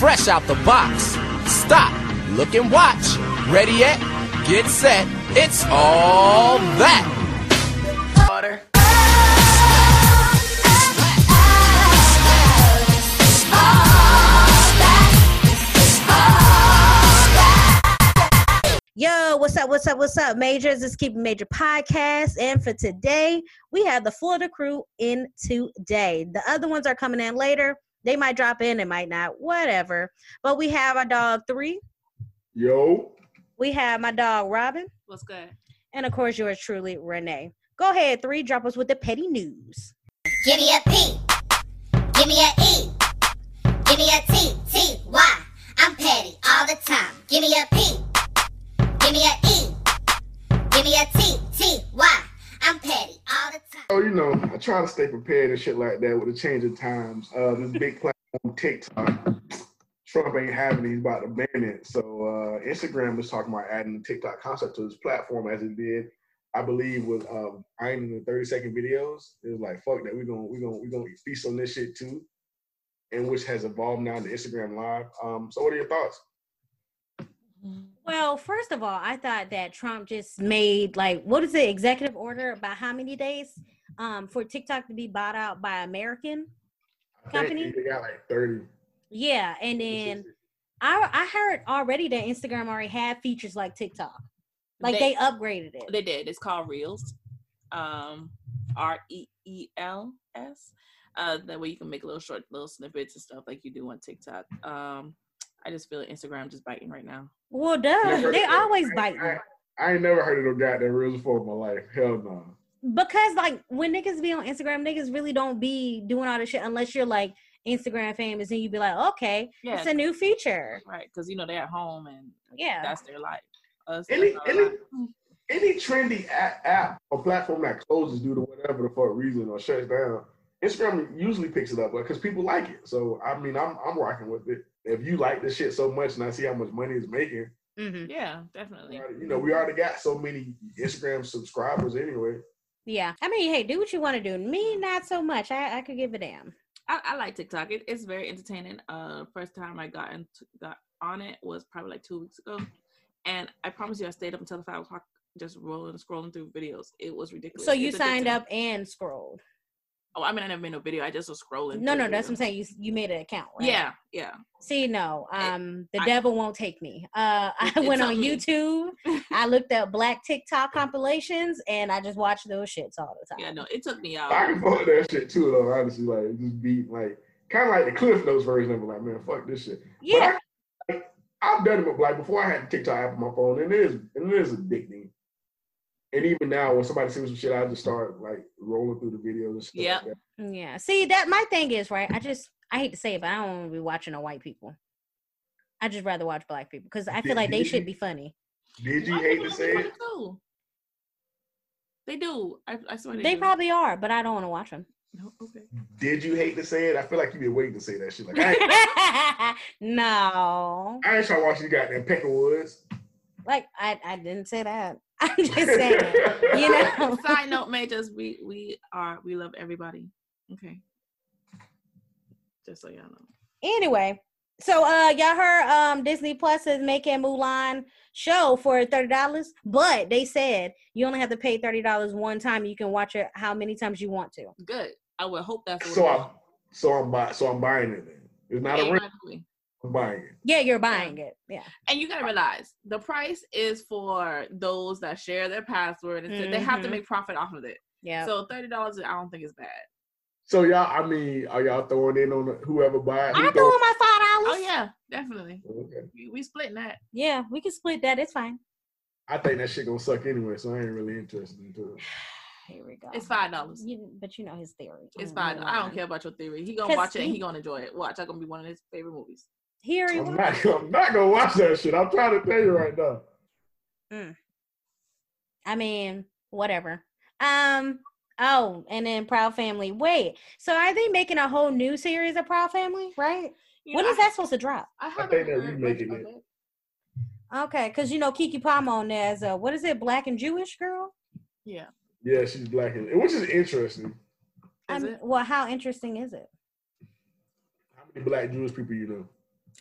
fresh out the box. Stop, look and watch. Ready yet? Get set. It's all that. Water. Yo, what's up? What's up? What's up, Majors? It's Keeping Major Podcast. And for today, we have the Florida crew in today. The other ones are coming in later. They might drop in, they might not, whatever. But we have our dog three. Yo. We have my dog Robin. What's good? And of course, yours truly, Renee. Go ahead, three. Drop us with the petty news. Give me a P. Give me a E. Give me a T. T. Y. I'm petty all the time. Give me a P. Give me a E. Give me a T. T. Y. I'm petty all the time. Oh, you know, I try to stay prepared and shit like that with the change of times. Uh, this big platform, TikTok. Trump ain't having it. He's about to ban it. So uh, Instagram was talking about adding the TikTok concept to this platform as it did. I believe with um, I ain't in the 30 second videos. It was like fuck that. We're gonna we're gonna we're gonna feast on this shit too, and which has evolved now to Instagram Live. Um, so what are your thoughts? Well, first of all, I thought that Trump just made like what is the executive order about how many days um, for TikTok to be bought out by American company? They got like 30. Yeah, and then I I heard already that Instagram already had features like TikTok, like they, They- upgraded it. They did. It's called Reels. Um, R E E L S. Uh, that way you can make little short little snippets and stuff like you do on TikTok. Um, I just feel Instagram just biting right now. Well, duh, they always I- bite you I, I ain't never heard of no goddamn reels before in my life. Hell no. because like when niggas be on Instagram, niggas really don't be doing all this shit unless you're like Instagram famous and you be like, okay, Yeah, it's a new feature. right. Because you know they're at home and Yeah, that's their life. Us, Any that's uh, any life. any trendy app, app or platform that closes due to whatever the fuck reason or shuts down, Instagram usually picks it up because people like it. So I mean, I'm I'm rocking with it. If you like this shit so much and I see how much money it's making, hmm yeah, definitely. you know, we already got so many Instagram subscribers anyway. yeah. I mean, hey, do what you want to do. Me, not so much. I I could give a damn. I, I like TikTok. It, it's very entertaining. Uh, first time I got into, got on it was probably like two weeks ago, and I promise you, I stayed up until five o'clock just rolling, scrolling through videos. It was ridiculous. So you It's signed addicting. up and scrolled. Oh, I mean, I never made no video. I just was scrolling. No, no, that's what I'm saying. You you made an account, right? Yeah, yeah. See, no, It- um, the I- devil won't take me. Uh, I It- it went took on me. YouTube. I looked up black TikTok compilations, and I just watched those shits all the time. Yeah, no, it took me off. I can fuck that shit too, though. Honestly, like just beat like kind of like the Cliff Notes version of it. Like, man, fuck this shit. Yeah, But I, I've done it with like before I had TikTok app on my phone, and it is and it is addicting. And even now, when somebody sends some shit, I just start like rolling through the videos and stuff. Yep. Like that. yeah. See, that my thing is right. I just I hate to say it, but I don't want to be watching no white people. I just rather watch black people because I feel like they should be funny. Did you White hate to say it? too. They do. I, I swear they, They do. probably are, but I don't want to watch them. No, okay. Did you hate to say it? I feel like you've been waiting to say that shit. Like I no, I ain't trying to watch you goddamn Peckerwoods. like I I didn't say that. I'm just saying. You know. Side note, majors, we we are we love everybody. Okay. Just so y'all know. Anyway, so uh y'all heard um Disney Plus is making Mulan show for thirty dollars, but they said you only have to pay thirty dollars one time. You can watch it how many times you want to. Good. I would hope that's what so I'm so I'm buy, so I'm buying it. Then it's not Yeah, a you rent. Gotta do it. I'm buying it. Yeah, you're buying it. Yeah. And you gotta realize the price is for those that share their password and so they have to Mhm. make profit off of it. Yeah. So thirty dollars, I don't think is bad. So y'all, I mean, are y'all throwing in on the, whoever buys? I throw in my five dollars. Oh yeah, definitely. Okay. We, we splitting that. Yeah, we can split that. It's fine. I think that shit gonna suck anyway, so I ain't really interested into it. Here we go. It's five dollars. But you know his theory. It's on fine. I don't care about your theory. He gonna watch it and he- he gonna enjoy it. Watch, that's gonna be one of his favorite movies. Here he I'm not, I'm not gonna watch that shit. I'm trying to tell you right now. I mean, whatever. Um. Oh, and then Proud Family. Wait. So are they making a whole new series of Proud Family? Right? You When know, is that supposed to drop? I, I think haven't they're heard remaking it. it. Okay, because you know Keke Palmer on there as a what is it, black and Jewish girl? Yeah. Yeah, she's black, and which is interesting. Is it? well, how interesting is it? How many black Jewish people you know?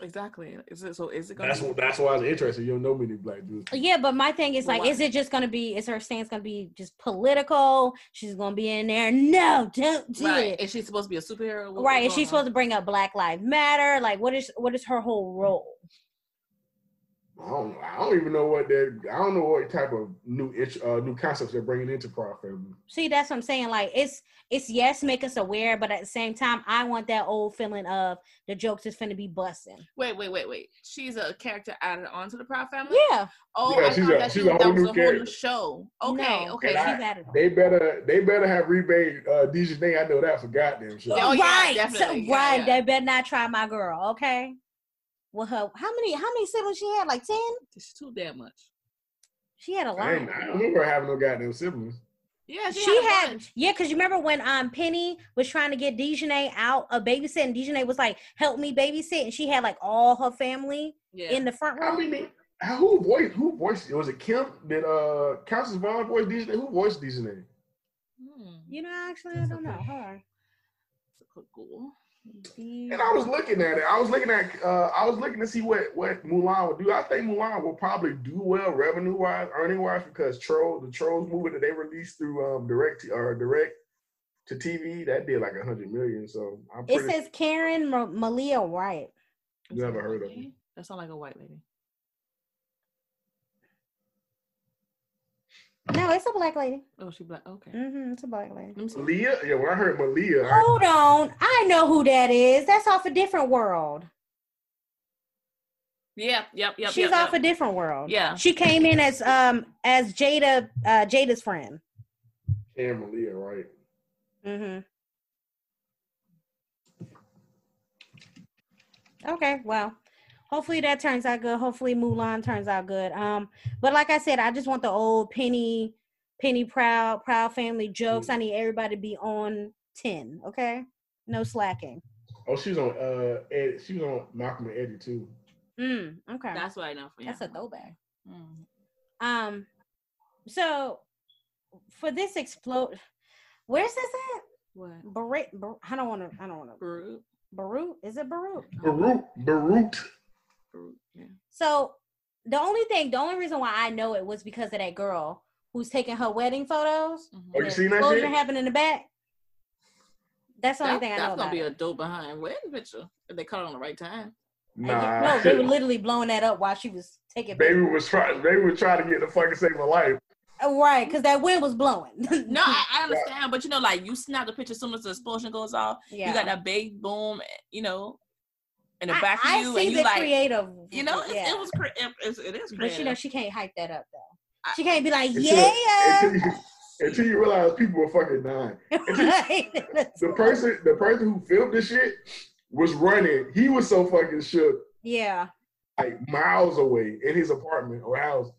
Exactly. Is it so? Is it gonna? That's be. That's why I was interested. You don't know many black dudes. Yeah, but my thing is like, why? is it just gonna be? Is her stance gonna be just political? She's gonna be in there. No, don't do right? it. Is she supposed to be a superhero? What- right? Is she going supposed to bring up Black Lives Matter? Like, what is what is her whole role? I don't. I don't even know what they're. I don't know what type of new int- uh, new concepts they're bringing into Proud Family. See, that's what I'm saying. Like, it's it's yes, make us aware, but at the same time, I want that old feeling of the jokes is finna be busting. Wait, wait, wait, wait. She's a character added onto the Proud Family. Yeah, Oh, Yeah, I she's thought a- that, she's she, a whole was new a whole new show. Okay, No, okay. And I- she's added on. They better. They better have remade uh, Dijonay. I know that for goddamn sure. Oh, yeah, right, so, definitely. Yeah, right. yeah. They better not try my girl. Okay. Well, her how many how many siblings she had? Like ten. It's too damn much. She had a lot. I, ain't, I don't remember her having no goddamn siblings. Yeah, she, She had, had, yeah, because you remember when um Penny was trying to get Dijonay out of babysit, and Dijonay was like, "Help me babysit," and she had like all her family Yeah. in the front I row. mean, who voiced? Who voiced? It? Was it Kim? Did uh Constance Vaughn voice Dijonay? Who voiced Dijonay? Hmm. you know, actually, I don't know. Hold on. It's a quick Google. And I was looking at it. I was looking at. Uh, I was looking to see what what Mulan would do. I think Mulan will probably do well revenue wise, earning wise, because Troll the Trolls movie that they released through um direct or direct to TV that did like a hundred million. So I'm It pretty. says Karen Malina White. You ever heard of Okay. That sounds like a white lady. No, it's a black lady. Oh, she black. Okay. Mm-hmm, it's a black lady. Let me see. Malina, yeah. When I heard Malina, I, Hold on, I know who that is. That's off a different world. Yeah, yep, yep. She's yep, off yep. a different world. Yeah. She came in as um as Jada uh Jada's friend. and Malina, right? Mm-hmm. Okay, well, hopefully that turns out good. Hopefully Mulan turns out good. Um, but like I said, I just want the old Penny, Penny Proud, Proud Family jokes. I need everybody to be on ten. Okay, no slacking. Oh, she was on. Uh, Ed, she was on Malcolm and Eddie too. Mm, okay, That's what I know for you. that's a throwback. Mm. Um, so for this explode, where's this at? What? Barrett, Bar- I don't want to. I don't want to. Baruch? Baruch, is it Baruch? Baruch, Baruch. Baruch, Yeah. So the only thing, the only reason why I know it was because of that girl who's taking her wedding photos. Mhm. Oh, you seen that explosion shit? happened in the back. That's the only That- thing I know that's gonna be it. a dope behind wedding picture if they caught it on the right time. Nah, no, they were literally blowing that up while she was taking. baby was trying. Baby was trying to get the fucking save her life. Oh, right, because that wind was blowing. No, I, I understand, but you know, like you snap the picture as soon as the explosion goes off, yeah. you got that big boom, you know, in the I, back I of you, see and the like, creative. you know, it, yeah. it was, cre- it, it's- it is but creative. you know, she can't hype that up though. She can't be like, Until, yeah. until, you, until you realize people were fucking dying. The person, the person who filmed this shit was running. He was so fucking shook, yeah. like miles away in his apartment or house,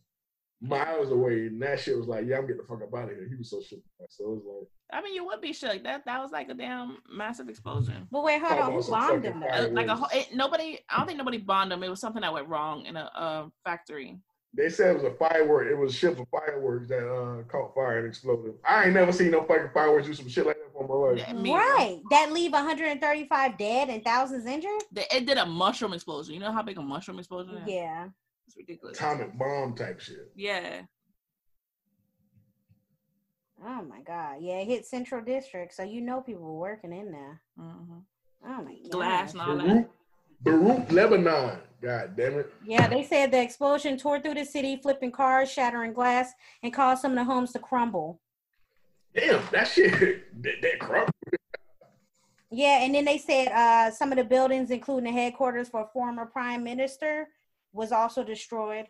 miles away. And that shit was like, yeah, I'm getting the fuck up out of here. He was so shook. So it was like, I mean, you would be shook. That that was like a damn massive explosion. But wait, hold Talk on. about Who some bombed fucking him though? fire. Like a whole, it, nobody. I don't think nobody bombed them. It was something that went wrong in a uh, factory. they said it was a firework. It was a ship of fireworks that uh, caught fire and exploded. I ain't never seen no fucking fireworks do some shit like that for my life. Yeah, me either. Right. That leave 135 dead and thousands injured? They- It did a mushroom explosion. You know how big a mushroom explosion is? Yeah. It's ridiculous. Atomic bomb type shit. Yeah. Oh my God. Yeah, it hit Central District, so you know people were working in there. Mm-hmm. Oh my God. Glass and all that. Beirut, Beirut, Lebanon. God damn it. Yeah, they said the explosion tore through the city, flipping cars, shattering glass, and caused some of the homes to crumble. Damn, that shit, that, that crumb. Yeah, and then they said uh, some of the buildings, including the headquarters for former prime minister, was also destroyed.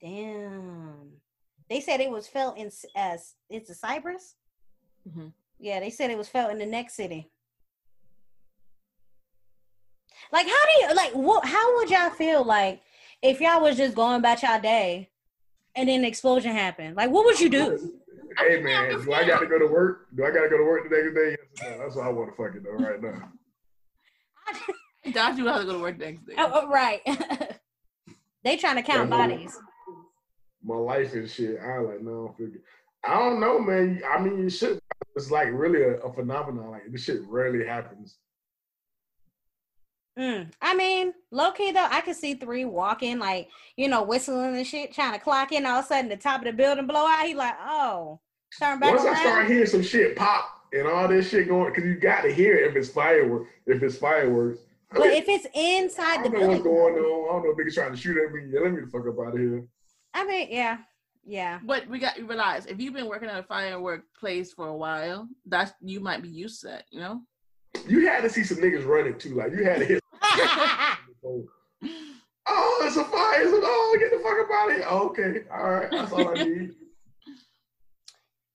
Damn. They said it was felt in S- as it's a Cyprus. Mhm. Yeah, they said it was felt in the next city. Like, how do you like? What? How would y'all feel like if y'all was just going about y'all day, and then the explosion happened? Like, what would you do? Hey man, do I got to go to work? Do I got to go to work the next day? Yes, no? That's what I want to fucking know right now. Josh, you have to go to work next day. Oh, oh, right. they trying to count Yeah, well, bodies. My life and shit. I like no figure. I don't know, man. I mean, shit. It's like really a, a phenomenon. Like this shit rarely happens. Mm. I mean, low key though, I could see three walking, like, you know, whistling and shit, trying to clock in. All of a sudden, the top of the building blow out. He like, oh, turn back Once around. I start hearing some shit pop and all this shit going, because you got to hear it if it's fireworks. If it's fireworks. I, but if it's I inside the don't know what's going on. I don't know if niggas trying to shoot at me. Yeah, let me the fuck up out of here. I mean, yeah, yeah. But we got you realize if you've been working at a firework place for a while, that's you might be used to that, you know? You had to see some niggas running too. Like you had to hit. Oh, it's a fire! It's a, oh, get the fuck up out of here. Oh, okay, all right, that's all I need.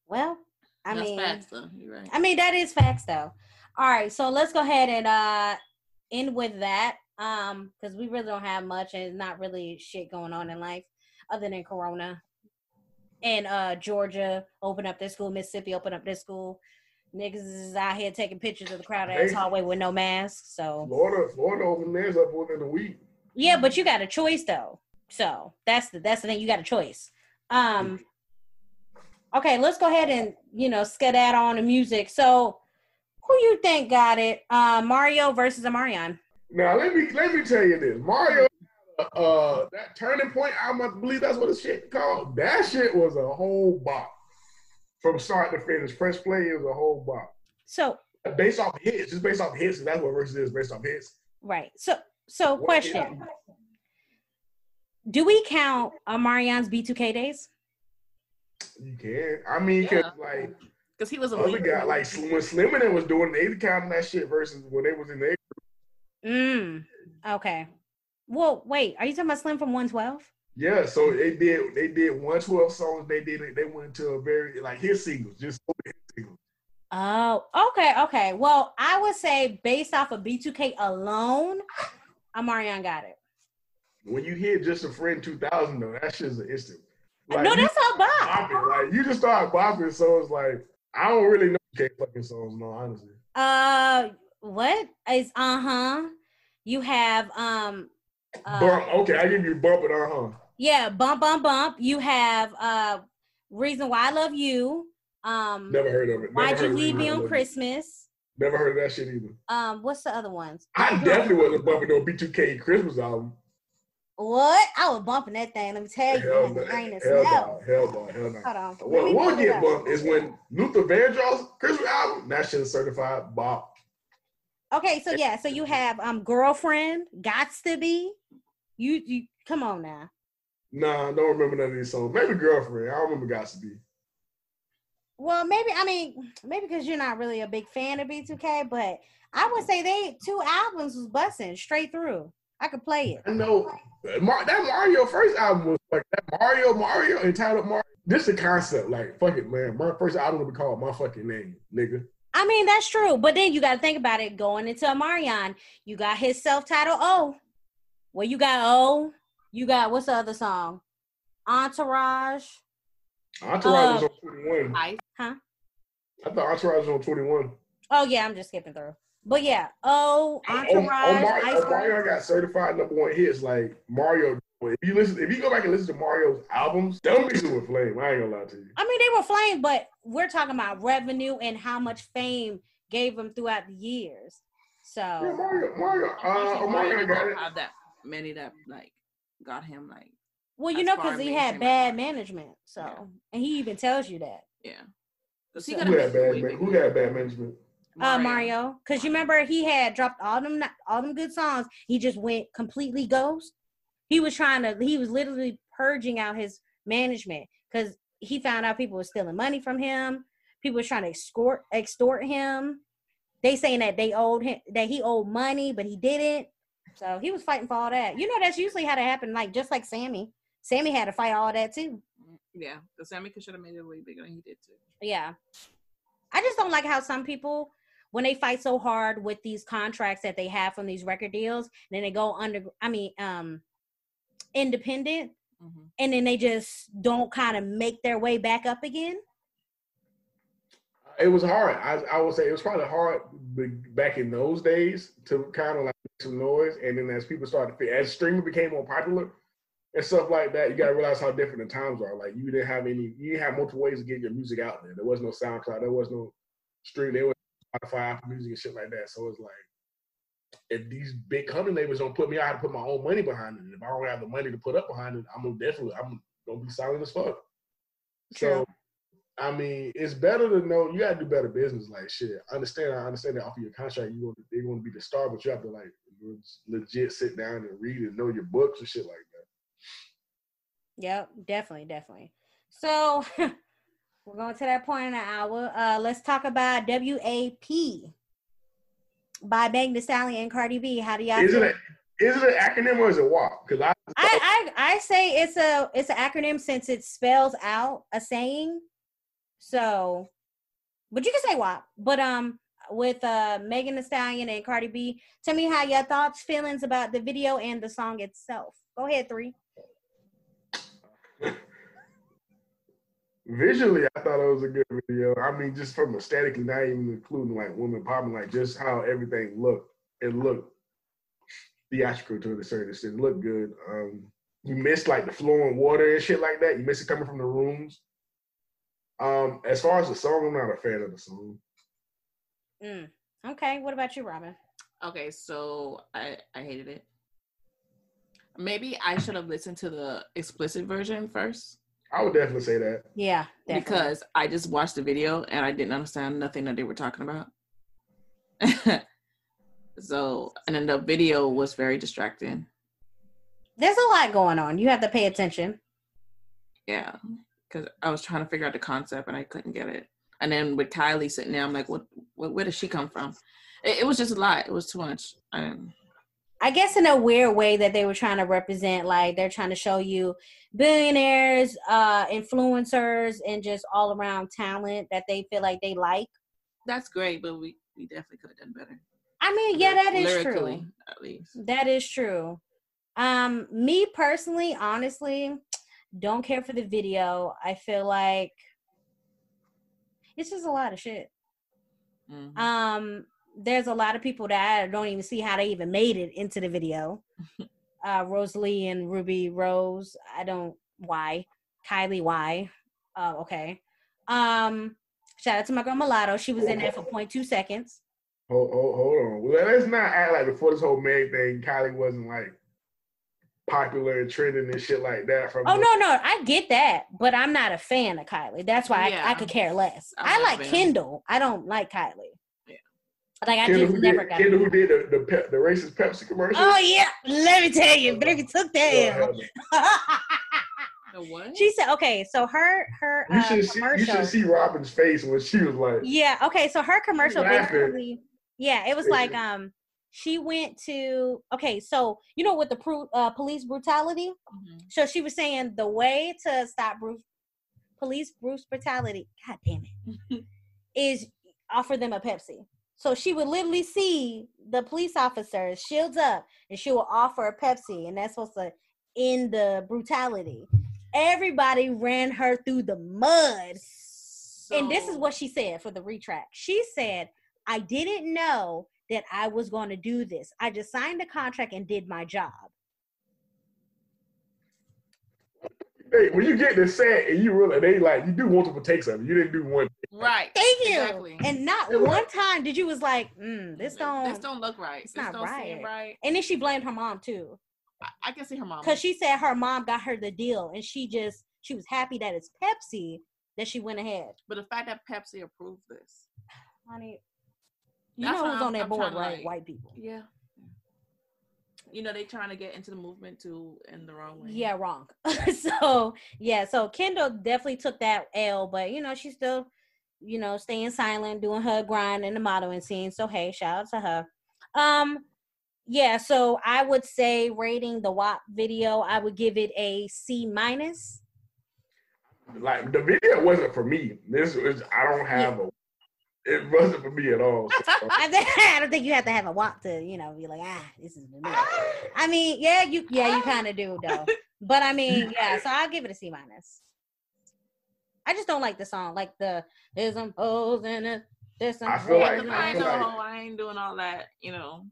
well, I that's mean, facts though. You're right. I mean that is facts though. All right, so let's go ahead and uh end with that. Um, because we really don't have much and not really shit going on in life other than corona. And uh Georgia open up their school, Mississippi open up their school. Niggas is out here taking pictures of the crowd ass Hey. hallway with no masks. So Florida, Florida open theirs up within a week. yeah, but you got a choice though. So that's the that's the thing. You got a choice. Um okay, let's go ahead and you know skedaddle on the music. So who you think got it? Uh Mario versus Omarion. Now let me let me tell you this, Mario. Uh, that turning point album, I believe that's what the shit called. That shit was a whole bop from start to finish. Press play it was a whole bop. So Based off hits, just based off hits. 'cause That's what versus is based off hits. right. So so What question. hit? Do we count Omarion's B2K days? You can. I mean, 'cause, Yeah. like Because he was a other guy, like when Slim and them was doing, they counting that shit versus when they was in there. Mm. Okay. Well, wait, are you talking about Slim from 112? Yeah, so they did. They did one twelve songs. They did it. They went to a very like his singles, just hit singles. Oh, okay, okay. Well, I would say based off of B2K alone, Omarion got it. When you hear just a friend two thousand though, that shit's an instant. no, you that's all Bob. bopping. Like you just start bopping, so it's like I don't really know K fucking songs, no, honestly. Uh, what is uh huh? You have um, uh, Bump. Okay, I give you bump it, uh huh. yeah, bump, bump, bump. You have uh, reason why I love you. Um, Never heard of it. Never why'd you leave me on Christmas? Never heard of that shit either. Um, what's the other ones? I definitely wasn't bumping no B2K Christmas album. What? I was bumping that thing. Let me tell you, Hell man, no, the rain is hell no, hell no, hell no. Hold on. What will get bumped is when Luther Vandross Christmas album, that shit is certified bop. Okay, so yeah, so you have um girlfriend, gots to be. You you come on now. Nah, I don't remember none of these songs. Maybe girlfriend. I don't remember Gots to Be. Well, maybe I mean maybe because you're not really a big fan of B2K, but I would say they two albums was busting straight through. I could play it. I know Mar- that Mario first album was like that Mario Mario entitled Mario. This is the concept. Like fuck it, man. My first album will be called my fucking name, nigga. I mean that's true, but then you got to think about it. Going into Omarion, you got his self-titled O. Well, you got O. You got what's the other song? Entourage. Entourage was Uh, on twenty one. I Huh? I thought Entourage was on twenty one. Oh yeah, I'm just skipping through. But yeah, oh, Entourage, Mario, Iceberg. Mario got certified number one hits like Mario. If you listen, if you go back and listen to Mario's albums, them mixes with flame. I ain't gonna lie to you. I mean, they were flame, but we're talking about revenue and how much fame gave them throughout the years. So Yeah, Mario, Mario, uh, Mario got it. have that many that like got him like well, you know, because he had bad as management. So Yeah. and he even tells you that. yeah. He So- Who had bad? way Man- who had bad management? Uh Mario. Because you remember he had dropped all them all them good songs. He just went completely ghost. He was trying to he was literally purging out his management because he found out people were stealing money from him. People were trying to extort extort him. They saying that they owed him that he owed money, but he didn't. So he was fighting for all that. You know, that's usually how that happened. Like just like Sammy. Sammy had to fight all that too. Yeah, the Sammy could should have made it way bigger than he did too. Yeah. I just don't like how some people, when they fight so hard with these contracts that they have from these record deals, then they go under, I mean, um, independent, hmm and then they just don't kind of make their way back up again. It was hard. I, I would say it was probably hard back in those days to kind of like make some noise, and then as people started, to feel as streaming became more popular and stuff like that, you got to realize how different the times are. Like you didn't have any, you didn't have multiple ways to get your music out there. There was no SoundCloud, there was no stream, there was Spotify, Apple Music, and shit like that. So it's like if these big company labels don't put me, I have to put my own money behind it. And if I don't have the money to put up behind it, I'm gonna definitely I'm gonna be silent as fuck. So I mean, it's better to know you gotta do better business. Like shit, I understand. I understand that off of your contract, you want they're going to be the star, but you have to like legit sit down and read and know your books and shit like that. Yep, definitely, definitely. So we're going to that point in an hour. Uh, let's talk about WAP by Megan Thee Stallion and Cardi B. How do y'all? Is it a, is it an acronym or is it WAP? Because I, I, I I say it's a it's an acronym since it spells out a saying. So, but you can say WAP. But um, with uh Megan Thee Stallion and Cardi B, tell me how your thoughts, feelings about the video and the song itself. Go ahead, three. Visually, I thought it was a good video. I mean, just from a aesthetically, not even including like women popping, like just how everything looked. It looked theatrical to a certain extent. It looked good. Um, you missed like the flowing water and shit like that. You miss it coming from the rooms. Um, as far as the song, I'm not a fan of the song. Mm. Okay, what about you, Robin? Okay, so I I hated it. Maybe I should have listened to the explicit version first I would definitely say that. Yeah, definitely. because I just watched the video and I didn't understand nothing that they were talking about. so, and then the video was very distracting. there's a lot going on. You have to pay attention. Yeah, because I was trying to figure out the concept and I couldn't get it. And then with Kylie sitting there, I'm like, what? what where does she come from? It, it was just a lot. It was too much. I didn't. I guess in a weird way that they were trying to represent, like they're trying to show you billionaires, uh, influencers, and just all around talent that they feel like they like. That's great, but we we definitely could have done better. I mean, yeah, that is Lyrically, true. At least. That is true. Um, me personally, honestly, don't care for the video. I feel like it's just a lot of shit. Mhm. Um, there's a lot of people that I don't even see how they even made it into the video. uh, Rosalie and Rubi Rose. I don't why. Kylie why? Uh, okay. Um, shout out to my girl Mulatto. She was in there for 0.2 seconds. Hold, hold, hold on. Well, let's not act like before this whole Meg thing, Kylie wasn't like popular and trending and shit like that. From Oh no, no, I get that, but I'm not a fan of Kylie. That's why I, I could care less. I'm I like. Kendall. I don't like Kylie. Yeah. Like I Kendall, just who never did, got. Kendall who did the the, pep, the racist Pepsi commercial. Oh yeah, let me tell you, baby took that. Lord L. have The what? she said, okay, so her her You uh, should see you should see Robin's face when she was like, Yeah. Okay. So her commercial basically, yeah, it was Yeah. like um, she went to okay, so you know with the pru- uh, police brutality, Mhm. so she was saying the way to stop Bruce, police Bruce brutality, god damn it, is offer them a Pepsi. So she would literally see the police officers shields up, and she will offer a Pepsi, and that's supposed to end the brutality. Everybody ran her through the mud. And this is what she said for the retract. She said, I didn't know that I was going to do this. I just signed the contract and did my job. Hey, when you get the set and you really they like you do multiple takes of it. You didn't do one. right. Thank you. Exactly. And not It was- one time did you was like, mm, this don't. This don't look right. it's this not don't seem right. right. And then she blamed her mom too, I, I can see her mom. because she said her mom got her the deal, and she just she was happy that it's Pepsi that she went ahead. But the fact that Pepsi approved this. Honey, you That's know who's I'm- on that I'm board, right? like- White people. Yeah. You know, they trying to get into the movement too in the wrong way. Yeah, wrong. so yeah, so Kendall definitely took that L, but you know, she's still, you know, staying silent, doing her grind in the modeling scene. So hey, shout out to her. Um, yeah, so I would say rating the WAP video, I would give it a C minus. Like the video wasn't for me. This was I don't have a. It wasn't for me at all. So, I, don't think you have to have a WAP to, you know, be like, ah, this is. for me." I mean, yeah, you, yeah, you kind of do though. But I mean, yeah, so I'll give it a C minus. I just don't like the song, like the there's some hoes in it. There's some. I feel hoes like- in I it." ain't feel no like- hoe. I ain't doing all that. You know.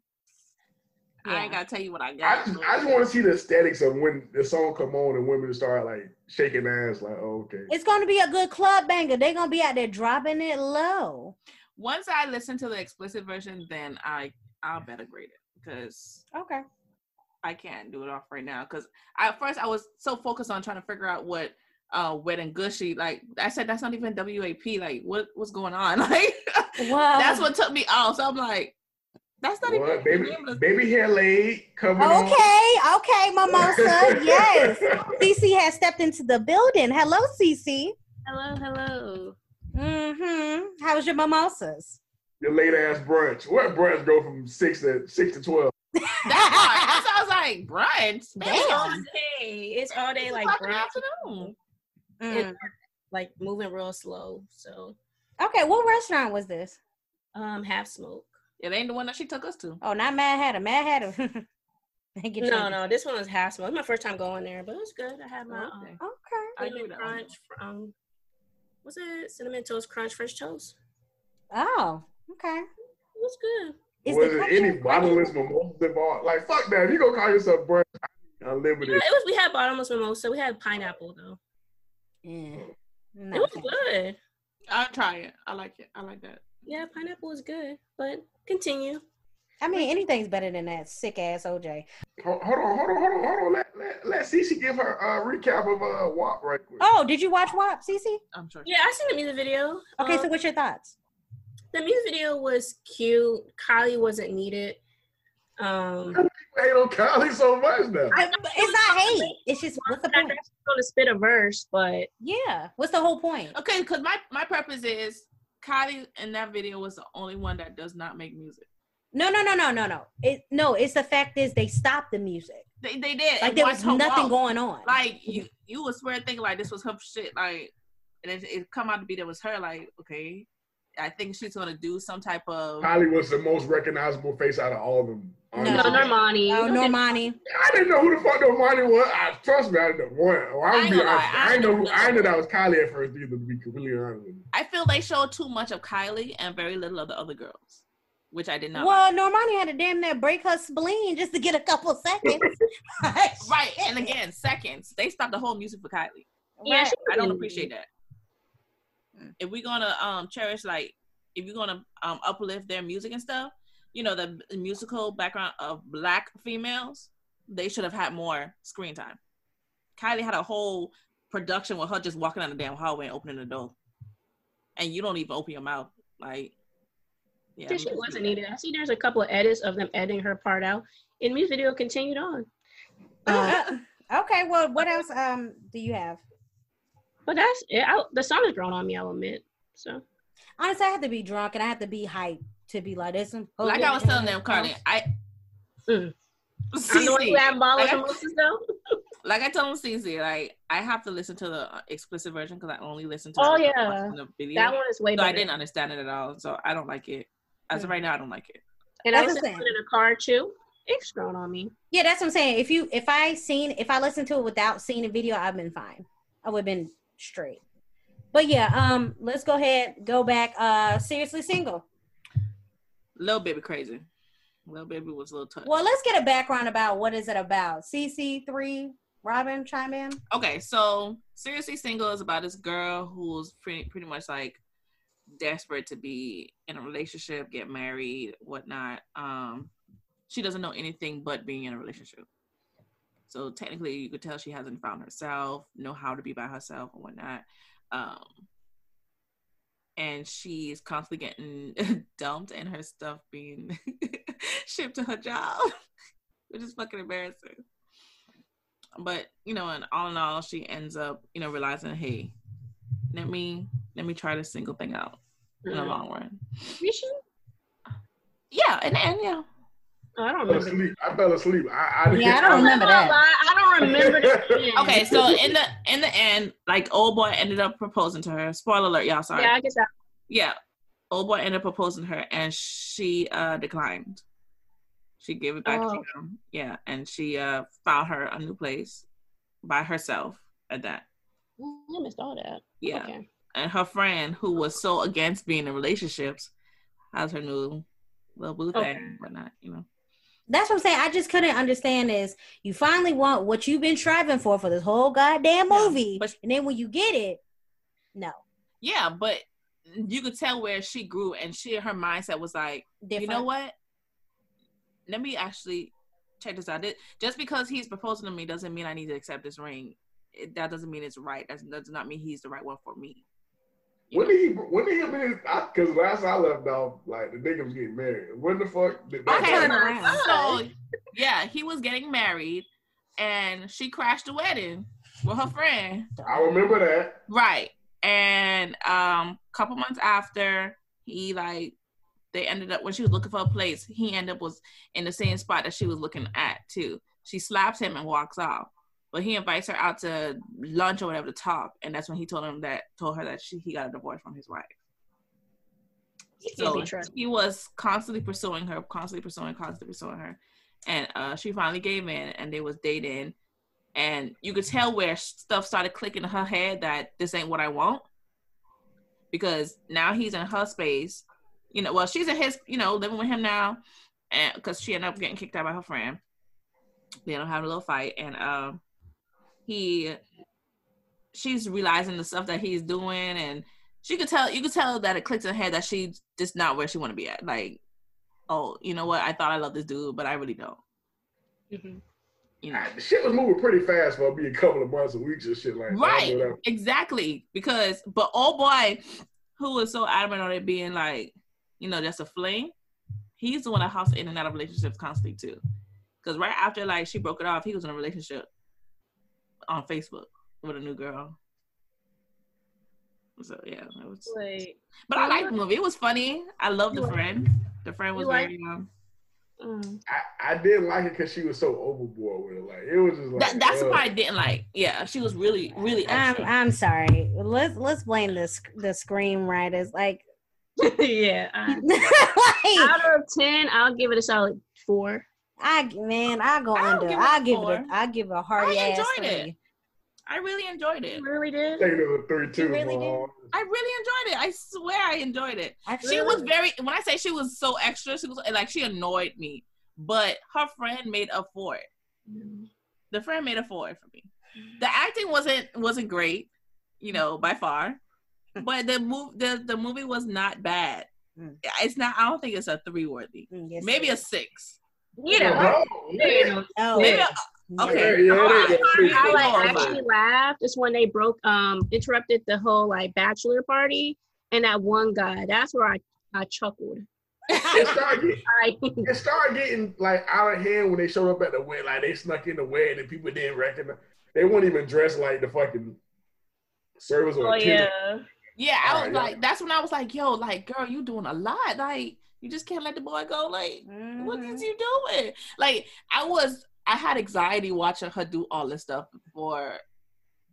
Yeah. I ain't gotta tell you what I I got. just I just want to see the aesthetics of when the song come on and women start like shaking ass like oh, okay. It's gonna be a good club banger. They're gonna be out there dropping it low. Once I listen to the explicit version, then I I'll better grade it because Okay. I can't do it off right now. Because at first I was so focused on trying to figure out what uh wet and gushy like I said that's not even WAP like what what's going on like Well, that's what took me off so I'm like that's not What? even Baby, the name of the- baby hair laid, coming on. Okay, okay, Mimosa. yes. CC has stepped into the building. Hello, CC. Hello, hello. Mm-hmm. How was your mimosas? Your late ass brunch. What brunch go from six to six to twelve? that part that's why I was like brunch Damn. It's all day. It's all day like brunch, afternoon Mm. like moving real slow. So Okay, what restaurant was this? um half smoke. It ain't the one that she took us to Oh, not Mad Hatter. Mad Hatter. Thank you, No, Trinity. no, this one was half smoke. It's my first time going there, but it was good. I had my Oh, okay. um, Okay. I cinnamon knew that crunch from what's it? Cinnamon toast crunch French toast. Oh, okay. It was good. Is was the it country any crunchy? bottomless mimosas involved? Like fuck that. If you gonna call yourself brunch, Yeah, unlimited. it was. We had bottomless mimosa. We had pineapple though. Yeah. It was good. I'll try it I like it I like that Yeah, pineapple is good. But continue. I mean, anything's better than that sick ass OJ. Hold, hold on, hold on, hold on, hold on. Let let let Cece give her a recap of uh WAP right quick. Oh, did you watch WAP, Cece? I'm sure Yeah, I seen the music video. Okay, Um, so what's your thoughts? the music video was cute. Kylie wasn't needed. Um, I hate on Kylie so much now. I- it's not hate. It's just what's the I point? going to spit a verse, but Yeah. What's the whole point? okay because my my purpose is Kylie in that video was the only one that does not make music No, no, no, no, no, no. It no. It's the fact is they stopped the music. they they did Like there was nothing walk. going on. like you you would swear thinking like this was her shit like and it, it come out to be that was her like okay I think she's gonna do some type of Kylie was the most recognizable face out of all of them. No. no. Normani. Oh, Normani. I didn't know who the fuck Normani was. I trust me, I didn't know one. Well, I I'm ain't be gonna honest. I I didn't know who, I didn't know. know that was Kylie at first either. To be completely honest with. I feel they showed too much of Kylie and very little of the other girls, which I did not. Well, Normani had to damn near break her spleen just to get a couple seconds. right, and again, seconds they stopped the whole music for Kylie. Yeah, Right. I don't appreciate that. Mm. If we're gonna um cherish like if you're gonna um uplift their music and stuff, you know the, the musical background of black females, they should have had more screen time. Kylie had a whole production with her just walking down the damn hallway and opening the door, and you don't even open your mouth. Like, yeah, Yeah, she wasn't needed. I see there's a couple of edits of them editing her part out. And music video continued on. Uh, okay. Well, what else um do you have? but that's it. I, the song has grown on me, I'll admit. So Honestly, I have to be drunk and I have to be hyped to be like this. Like I was telling them, Carly, I. Mm. I'm the one who CC, had ball with like I- like I told him, CC, like I have to listen to the uh, explicit version because I only listen to Oh, it yeah. the video. That one is way so better. I didn't understand it at all. So I don't like it. As of Hmm. right now, I don't like it. and I That's was what I'm listening in a car too. It's grown on me. Yeah, that's what I'm saying. If you if I seen if I listened to it without seeing the video, I've been fine. I would have been straight. But yeah, um, let's go ahead, go back. Uh seriously single. Little baby crazy. Little baby was a little touched. Well, let's get a background about what is it about. CC three, Robin, chime in. okay, so seriously single is about this girl who's pretty pretty much like desperate to be in a relationship, get married, whatnot. Um, she doesn't know anything but being in a relationship. So technically, you could tell she hasn't found herself, know how to be by herself and whatnot. Um, and she's constantly getting dumped and her stuff being shipped to her job, which is fucking embarrassing. But you know, and all in all, she ends up, you know, realizing, hey, let me let me try this single thing out in the Mhm. long run. She? Yeah, and then yeah, Oh, I don't I fell remember. asleep. I fell asleep. I, I Yeah, I don't I'm remember gonna that. I don't remember that. okay. So in the in the end, like old boy ended up proposing to her. Spoiler alert, y'all. Sorry. Yeah, I guess I, yeah old boy ended up proposing to her and she uh declined she gave it back to Oh. him yeah and she uh found her a new place by herself at that I missed all that. yeah Okay. and her friend who was so against being in relationships has her new little boo thing Okay. and whatnot you know That's what I'm saying. I just couldn't understand is you finally want what you've been striving for for this whole goddamn Yeah, movie, but- and then when you get it, no, yeah but you could tell where she grew and she her mindset was like different. you know what let me actually check this out. Just because he's proposing to me doesn't mean I need to accept this ring. It, that doesn't mean it's right. That does not mean he's the right one for me. You When did he? When did he? Because last I left off, like the nigga was getting married. When the fuck did that? I Okay, happen? around. so yeah, he was getting married, and she crashed the wedding with her friend. I remember that. Right. And um couple months after he like they ended up when she was looking for a place, he ended up was in the same spot that she was looking at too. She slaps him and walks off. But he invites her out to lunch or whatever to talk, and that's when he told him that told her that she he got a divorce from his wife. Can't So he was constantly pursuing her, constantly pursuing, constantly pursuing her, and uh, she finally gave in, and they was dating, and you could tell where stuff started clicking in her head that this ain't what I want, because now he's in her space, you know. Well, she's in his, you know, living with him now, and because she ended up getting kicked out by her friend, they don't have a little fight, and um, he, she's realizing the stuff that he's doing, and she could tell you could tell that it clicked in her head that she's just not where she want to be at. Like, oh, you know what? I thought I loved this dude, but I really don't. Mhm. You know, Ah, The shit was moving pretty fast for it being a couple of months and weeks and shit like that. Right? that. Exactly. Because, but oh boy, who was so adamant on it being like, you know, just a fling. He's the one that hops in and out of relationships constantly too. Because right after like she broke it off, he was in a relationship on Facebook with a new girl. So yeah, it was. Wait. But I liked the movie. It was funny. I love the friend. The friend was like- very um, Mm. I, I didn't like it because she was so overboard with it. Like it was just like that, that's uh, the I didn't like. Yeah, she was really, really I'm extra. I'm sorry. Let's let's blame the sc- the screenwriters. Like, yeah. I, like out of ten, I'll give it a solid four. I man, I go I'll under. give it I a give it. four. A, I give it a hearty I ass enjoyed it. three. I really enjoyed it. You really did. I it three two. really Mom. I really enjoyed it. I swear I enjoyed it. I She was very. When I say she was so extra, she was like she annoyed me. But her friend made up for it. The friend made up for it for me. The acting wasn't wasn't great, you know, by far. But the move the the movie was not bad. Mm. It's not. I don't think it's a three worthy. Mm, yes, Maybe a is. six. Yeah. Oh, Yeah. Oh, Maybe a, okay. Yeah, yeah, yeah. I like actually laughed is when they broke um interrupted the whole like bachelor party and that one guy. That's where I I chuckled. It started, getting, it started getting like out of hand when they showed up at the wedding. Like they snuck in the wedding and people didn't recognize. They weren't even dressed like the fucking service or oh attendant. yeah. Yeah, I was Alright, yeah. like, that's when I was like, yo, like, girl, you doing a lot. Like, you just can't let the boy go. Like, what Mhm. is you doing? Like, I was, I had anxiety watching her do all this stuff for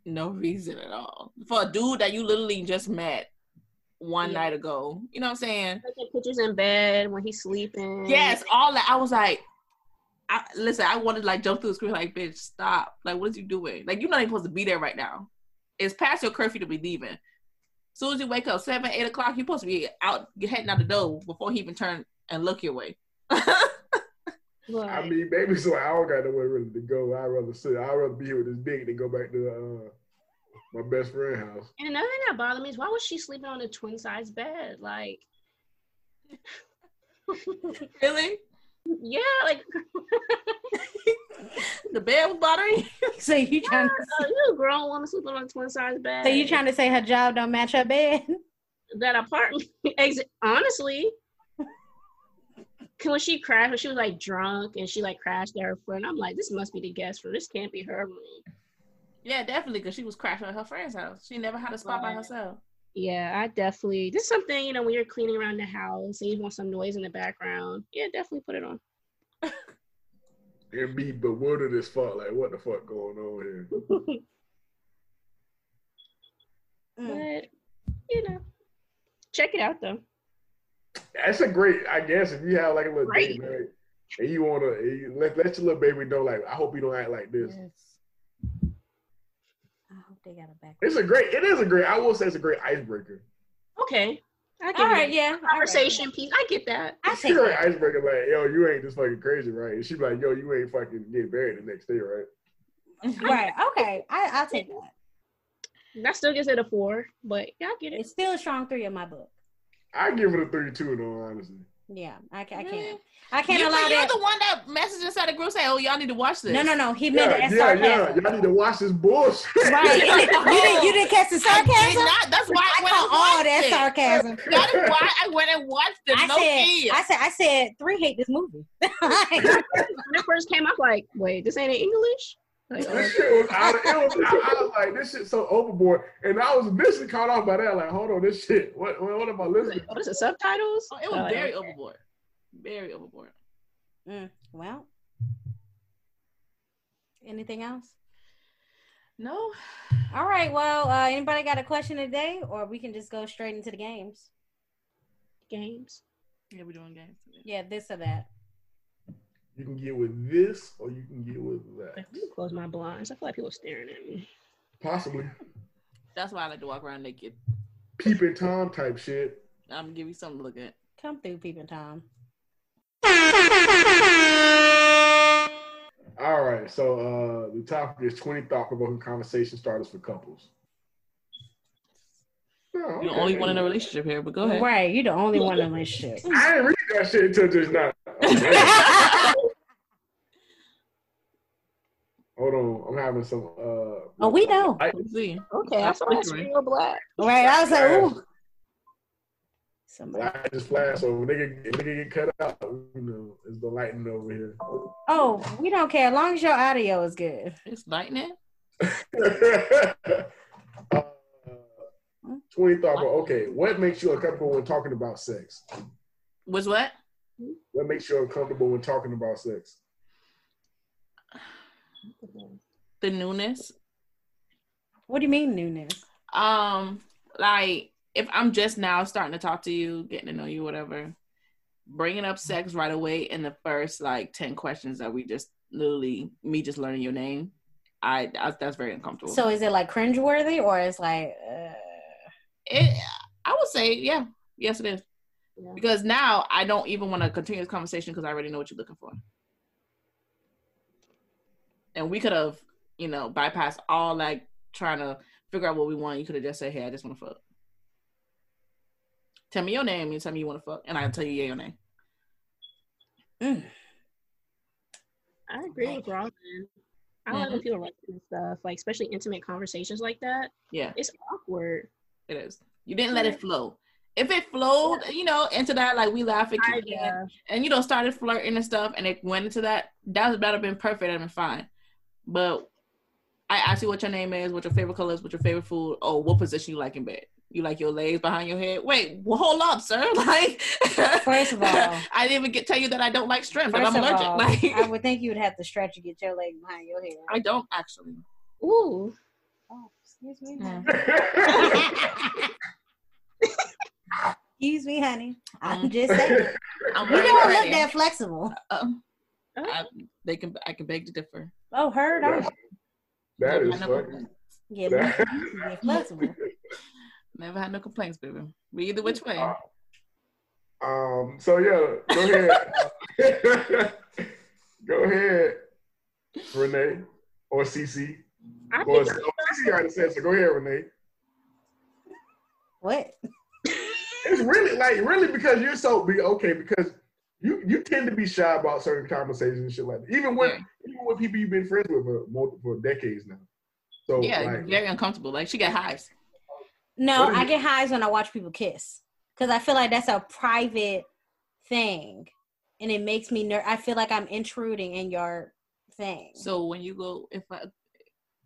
no reason at all. For a dude that you literally just met one Yeah. night ago. You know what I'm saying? Taking pictures in bed when he's sleeping. Yes, all that. I was like, I, listen, I wanted to like jump through the screen, like, bitch, stop. Like, what is you doing? Like, you're not even supposed to be there right now. It's past your curfew to be leaving. soon as you wake up, seven, eight o'clock, you're supposed to be out, heading out the door before he even turn and look your way. But, I mean, maybe so I don't got nowhere really to go. I'd rather sit. I'd rather be here with this dick than go back to uh, my best friend house. and another thing that bothered me is why was she sleeping on a twin size bed? Like really? yeah, like The bed was bothering you? So you trying to uh, you a grown woman sleeping on a twin size bed. so you trying to say her job don't match her bed? that apartment exit honestly when she crashed when she was like drunk and she like crashed at her friend i'm like this must be the guest room this can't be her room Yeah, definitely, because she was crashing at her friend's house. She never had a spot by herself. yeah i definitely this is something you know when you're cleaning around the house and you want some noise in the background yeah definitely put it on And be bewildered as fuck. Like, what the fuck going on here? Mm. but you know check it out though That's a great. I guess if you have like a little Right. date night and you want to let let your little baby know, like, I hope you don't act like this. Yes. I hope they got a back. It's a great. It is a great. I will say it's a great icebreaker. okay i get All right, it. yeah. all right. conversation piece i get that I It's take a that. icebreaker. Like, yo, you ain't just fucking crazy, right? And she be like, yo, you ain't fucking getting married the next day, right? Right. Okay. I, I'll take that. that still gives it a four but yeah i get it It's still a strong three in my book. I give it a three two in all. Yeah, I, I can't. I can't you, allow you're that. the one that messaged inside the group saying, "Oh, y'all need to watch this." No, no, no. He meant Yeah, it as yeah, yeah. Y'all need to watch this bullshit. Right. you, didn't, you didn't catch the I did sarcasm? not. That's why I I went call and all watched that it. sarcasm. That is why I went and watched it. I no said, kid. I said, I said, three hate this movie. when it first came, I was like, wait, this ain't in English? Like, oh, This shit was out of, it was, I, I was like, this shit's so overboard. And I was initially caught off by that, like, hold on, this shit, what, what, what am I listening oh, this is subtitles? Oh, it was Uh, very overboard. Very overboard. Mm, well, anything else? No. All right. Well, uh, anybody got a question today, or we can just go straight into the games? games. Yeah, we're doing games. today. Yeah, this or that. You can get with this or you can get with that. Let that. me close my blinds. I feel like people are staring at me. Possibly. That's why I like to walk around naked. Peeping Tom type shit. I'm gonna give you something to look at. Come through, peeping tom. All right, so uh the topic is 20 thought provoking conversation starters for couples. Oh, You're the okay. only one in a relationship here, but go ahead. Right, you're the only one in this shit. I didn't read that shit until just now. Hold on, I'm having some. uh Oh, we know. I, Let's see. Okay, I saw that's real black. Right, I was like, ooh. Somebody. I just flashed, so when nigga, nigga get cut out, you know, it's the lightning over here. Oh, we don't care as long as your audio is good. It's lightning. uh, 20 thought, but okay, what makes you uncomfortable when talking about sex? Was what? What makes you uncomfortable when talking about sex? The newness. What do you mean newness? Um, like if I'm just now starting to talk to you, getting to know you, whatever, bringing up sex right away in the first like ten questions that we just literally me just learning your name, I, I that's very uncomfortable. So is it like cringeworthy or is like uh, it, I would say, yeah, yes, it is. Yeah. Because now I don't even want to continue this conversation because I already know what you're looking for. And we could have, you know, bypassed all like trying to figure out what we want. You could have just said, "Hey, I just want to fuck." Tell me your name. You tell me you want to fuck, and I'll tell you yeah, your name. mm. I agree with Robin. I like when people write and stuff, like especially intimate conversations like that. Yeah, It's awkward. it is. You didn't let it flow. If it flowed, you know, into that, like we laughing, I, kicking, uh, and you know started flirting and stuff and it went into that that would have been perfect and been fine but i asked you what your name is what your favorite color is what your favorite food oh what position you like in bed you like your legs behind your head wait well, hold up sir like First of all- i didn't even get tell you that i don't like shrimp but First i'm of allergic all, like I would think you would have to stretch to get your leg behind your head. i don't actually ooh, Oh, excuse me. Mm. excuse me, honey. I'm Mm. just saying. i'm You don't look that flexible. um, Oh. I, they can i can beg to differ Oh, heard That's- her. that is Never funny. Yeah, but you used to be flexible. never had no complaints baby We either which way Um, so yeah, go ahead. go ahead, Renee or CC. I Or think CC already said so. Go ahead, Renee. What? It's really like really because you're so be okay because you you tend to be shy about certain conversations and shit like that. Even with Yeah. even with people you've been friends with for multiple decades now. So yeah like, very uncomfortable like she got hives No, I it? get hives when I watch people kiss because I feel like that's a private thing, and it makes me ner- I feel like I'm intruding in your thing. So when you go, if I,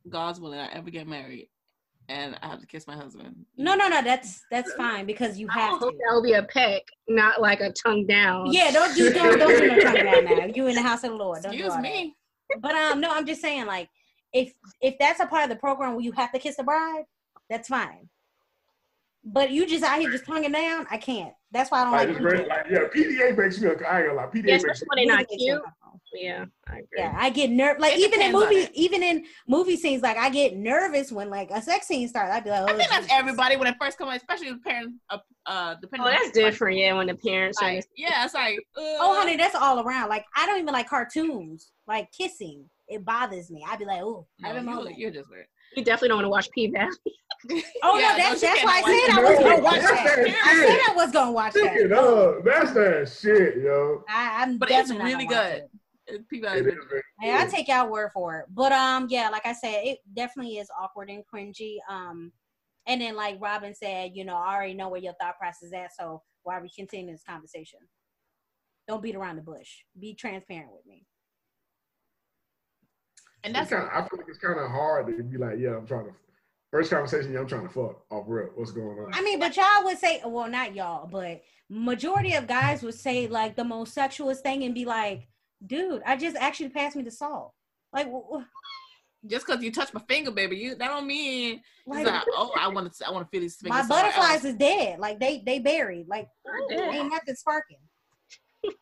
God's willing, I ever get married, and I have to kiss my husband. no, no, no, that's that's fine because you I have hope to. that will be a peck, not like a tongue down. Yeah, don't do don't, don't do no tongue down now. You in the house of the Lord. Don't do Excuse me. that. But um, no, I'm just saying like if if that's a part of the program where you have to kiss the bride, that's fine. But you just out here just tonguing down, I can't. That's why I don't like, like. it's great, like yeah, PDA makes me. I ain't gonna lie. PDA Yeah, makes me. when they're not Music cute. Is. Yeah, I agree. Yeah, I get nerve like It even in depends movie, even in movie scenes, like I get nervous when like a sex scene starts. I'd be like, oh, I think that's everybody when it first comes, especially with parents. Uh, uh depending. Oh, on that's like, different. Yeah, when the parents are. Like, yeah, it's like. Uh, Oh, honey, that's all around. Like I don't even like cartoons. Like kissing, it bothers me. I'd be like, oh, I No, remember. you, you're just weird. You definitely don't want to watch P Valley. Oh Yeah, no, that's she that's why I said I was gonna watch That's that. that I shit. said I was gonna watch Pick that. it up. That's that shit, yo. I, I'm But it's definitely not really gonna good. it. It- People It is very Hey, I take y'all word for it. But um, yeah, like I said, it definitely is awkward and cringy. Um, and then like Robin said, you know, I already know where your thought process is at. So why are we continuing this conversation? Don't beat around the bush. Be transparent with me. and that's kinda, I feel like it's kind of hard to be like, yeah, I'm trying to. First conversation, yeah, I'm trying to fuck off rip. What's going on? I mean, but y'all would say, well, not y'all, but majority of guys would say like the most sexualist thing and be like, dude, I just actually passed me the salt. Like, wh- wh- just because you touch my finger, baby, you that don't mean like it's like, oh, I want to, I want to feel these my butterflies is dead. Like they they buried. Like dead. ain't nothing sparking.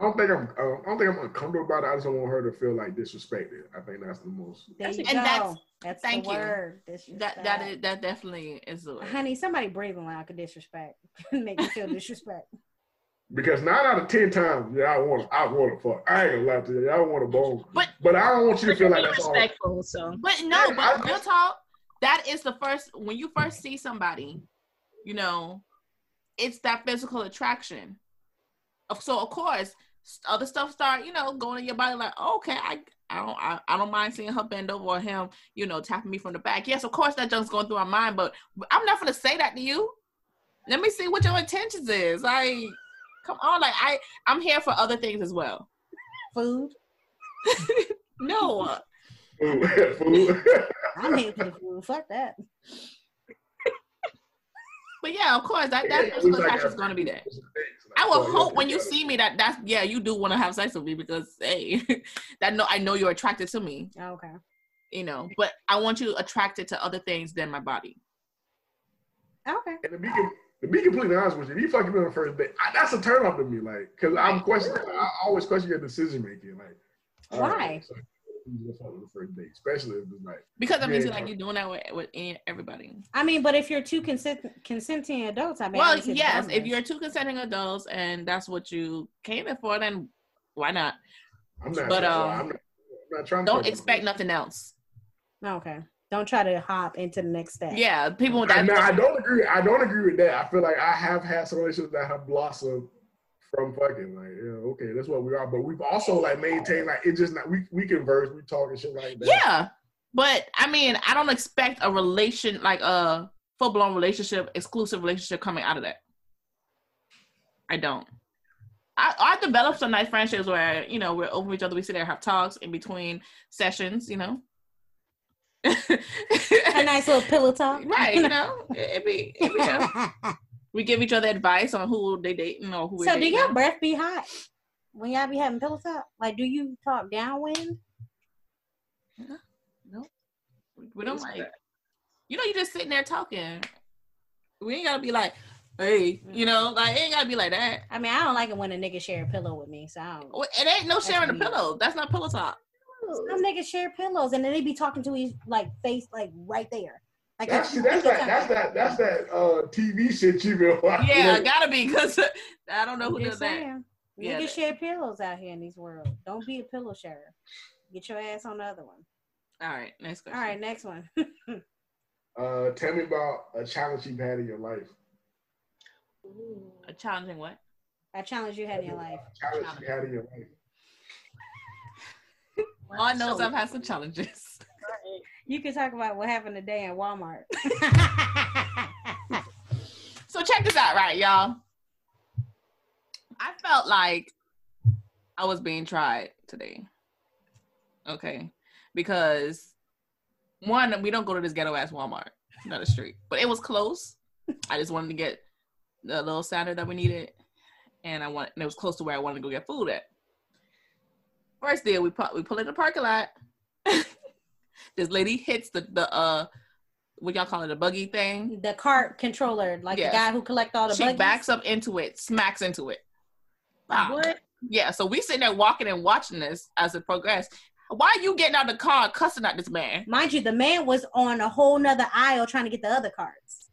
I don't think I'm. Uh, I don't think I'm uncomfortable about it. I just don't want her to feel like disrespected. I think that's the most. There you a- go. and that's- That's, thank the you. word. That that is that definitely is the word. Honey, somebody breathing like could disrespect. Make me feel disrespect. Because nine out of ten times, yeah, I want. I want to fuck. I ain't gonna lie to you. I want to bone. But- but I don't want you to feel like Be that's all. respectful. So But no, Yeah, but I- real talk, that is the first when you first see somebody, you know, it's that physical attraction. Of- So of course, other stuff start, you know, going in your body like, oh, okay, I I don't I, I don't mind seeing her bend over or him, you know, tapping me from the back. Yes, of course that junk's going through my mind, but I'm not gonna say that to you. Let me see what your intentions is. Like, come on, like I I'm here for other things as well. Food. No, Food. Food. I'm here for the food. Fuck that. but yeah, of course that Yeah, that it physical like attraction is that's- gonna be there. Like, I will fuck, hope when you see me that that's yeah you do want to have sex with me because hey that no I know you're attracted to me oh, Okay. you know but I want you attracted to other things than my body Okay. And to be, com- to be completely honest with you, if you fucking me on the first date, I, that's a turn off to me. Like, cause I'm questioning. I always question your decision making. Like, Why? right, you just fuck the first date, especially if it's like. because that means Yeah. like you're doing that with, with everybody. I mean, but if you're two consent- consenting adults, I mean, well, yes, if you're two consenting adults and that's what you came in for, then why not? I'm not. But, trying, um, I'm, not, I'm not trying. Don't fuck expect nothing else. okay, don't try to hop into the next step. Yeah, people I, that now, I don't agree. I don't agree with that. I feel like I have had some relationships that have blossomed from fucking. Like, yeah, okay, that's what we are. But we've also like maintained like it just not. We we converse, we talk and shit like that. Yeah, but I mean, I don't expect a relation like a full blown relationship, exclusive relationship coming out of that. I don't. I I developed some nice friendships where you know we're over each other. We sit there, and have talks in between sessions. You know. A nice little pillow talk. right, you know, it, it be, it be you we give each other advice on who they dating or who. we're so, do dating. your breath be hot when y'all be having pillow talk? Like, do you talk downwind? No, we don't like. You know, you just sitting there talking. We ain't gotta be like, hey, you know, like it ain't gotta be like that. I mean, I don't like it when a nigga share a pillow with me. So, I don't. Well, It ain't no sharing a pillow. That's not pillow talk. Some niggas share pillows and then they be talking to each like face like right there. Like That's that's that that's that that's that uh TV shit you been watching. Yeah, gotta be because I don't know who just does that. saying. Yeah, Niggas that- share pillows out here in these world. Don't be a pillow sharer. Get your ass on the other one. All right, next All question. right, next one. Uh, tell me about a challenge you've had in your life. A challenging what? a challenge you had in your life. A challenge you had in your life. All I know is I've had some challenges. You can talk about what happened today in Walmart. So check this out, right, y'all. I felt like I was being tried today. Okay. Because one, we don't go to this ghetto ass Walmart, not a street. But it was close. I just wanted to get the little salad that we needed. And I want and it was close to where I wanted to go get food at. First deal, we pu- we pull in the parking lot. this lady hits the the uh what y'all call it, a buggy thing. the cart controller, like Yeah. the guy who collect all the she buggies. backs up into it, smacks into it. Wow. What? Yeah, so we sitting there walking and watching this as it progressed. Why are you getting out of the car cussing at this man? Mind you, the man was on a whole nother aisle trying to get the other carts.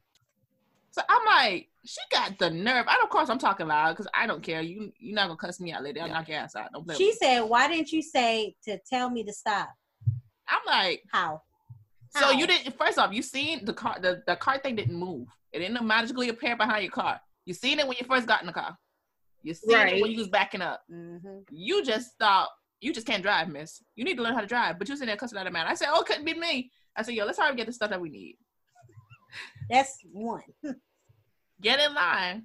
So I'm like, she got the nerve. And of course, I'm talking loud because I don't care. You you're not gonna cuss me out, lady. I'll knock your ass out. Don't play. She with me. said, "Why didn't you say to tell me to stop?" I'm like, How? so How? you didn't. First off, you seen the car. The, the car thing didn't move. It didn't magically appear behind your car. You seen it when you first got in the car. You seen it when you was backing up. Mm-hmm. You just thought you just can't drive, miss. You need to learn how to drive. But you sitting there cussing at a man. I said, oh, couldn't be me. I said, yo, let's hurry up and get the stuff that we need. That's one. Get in line.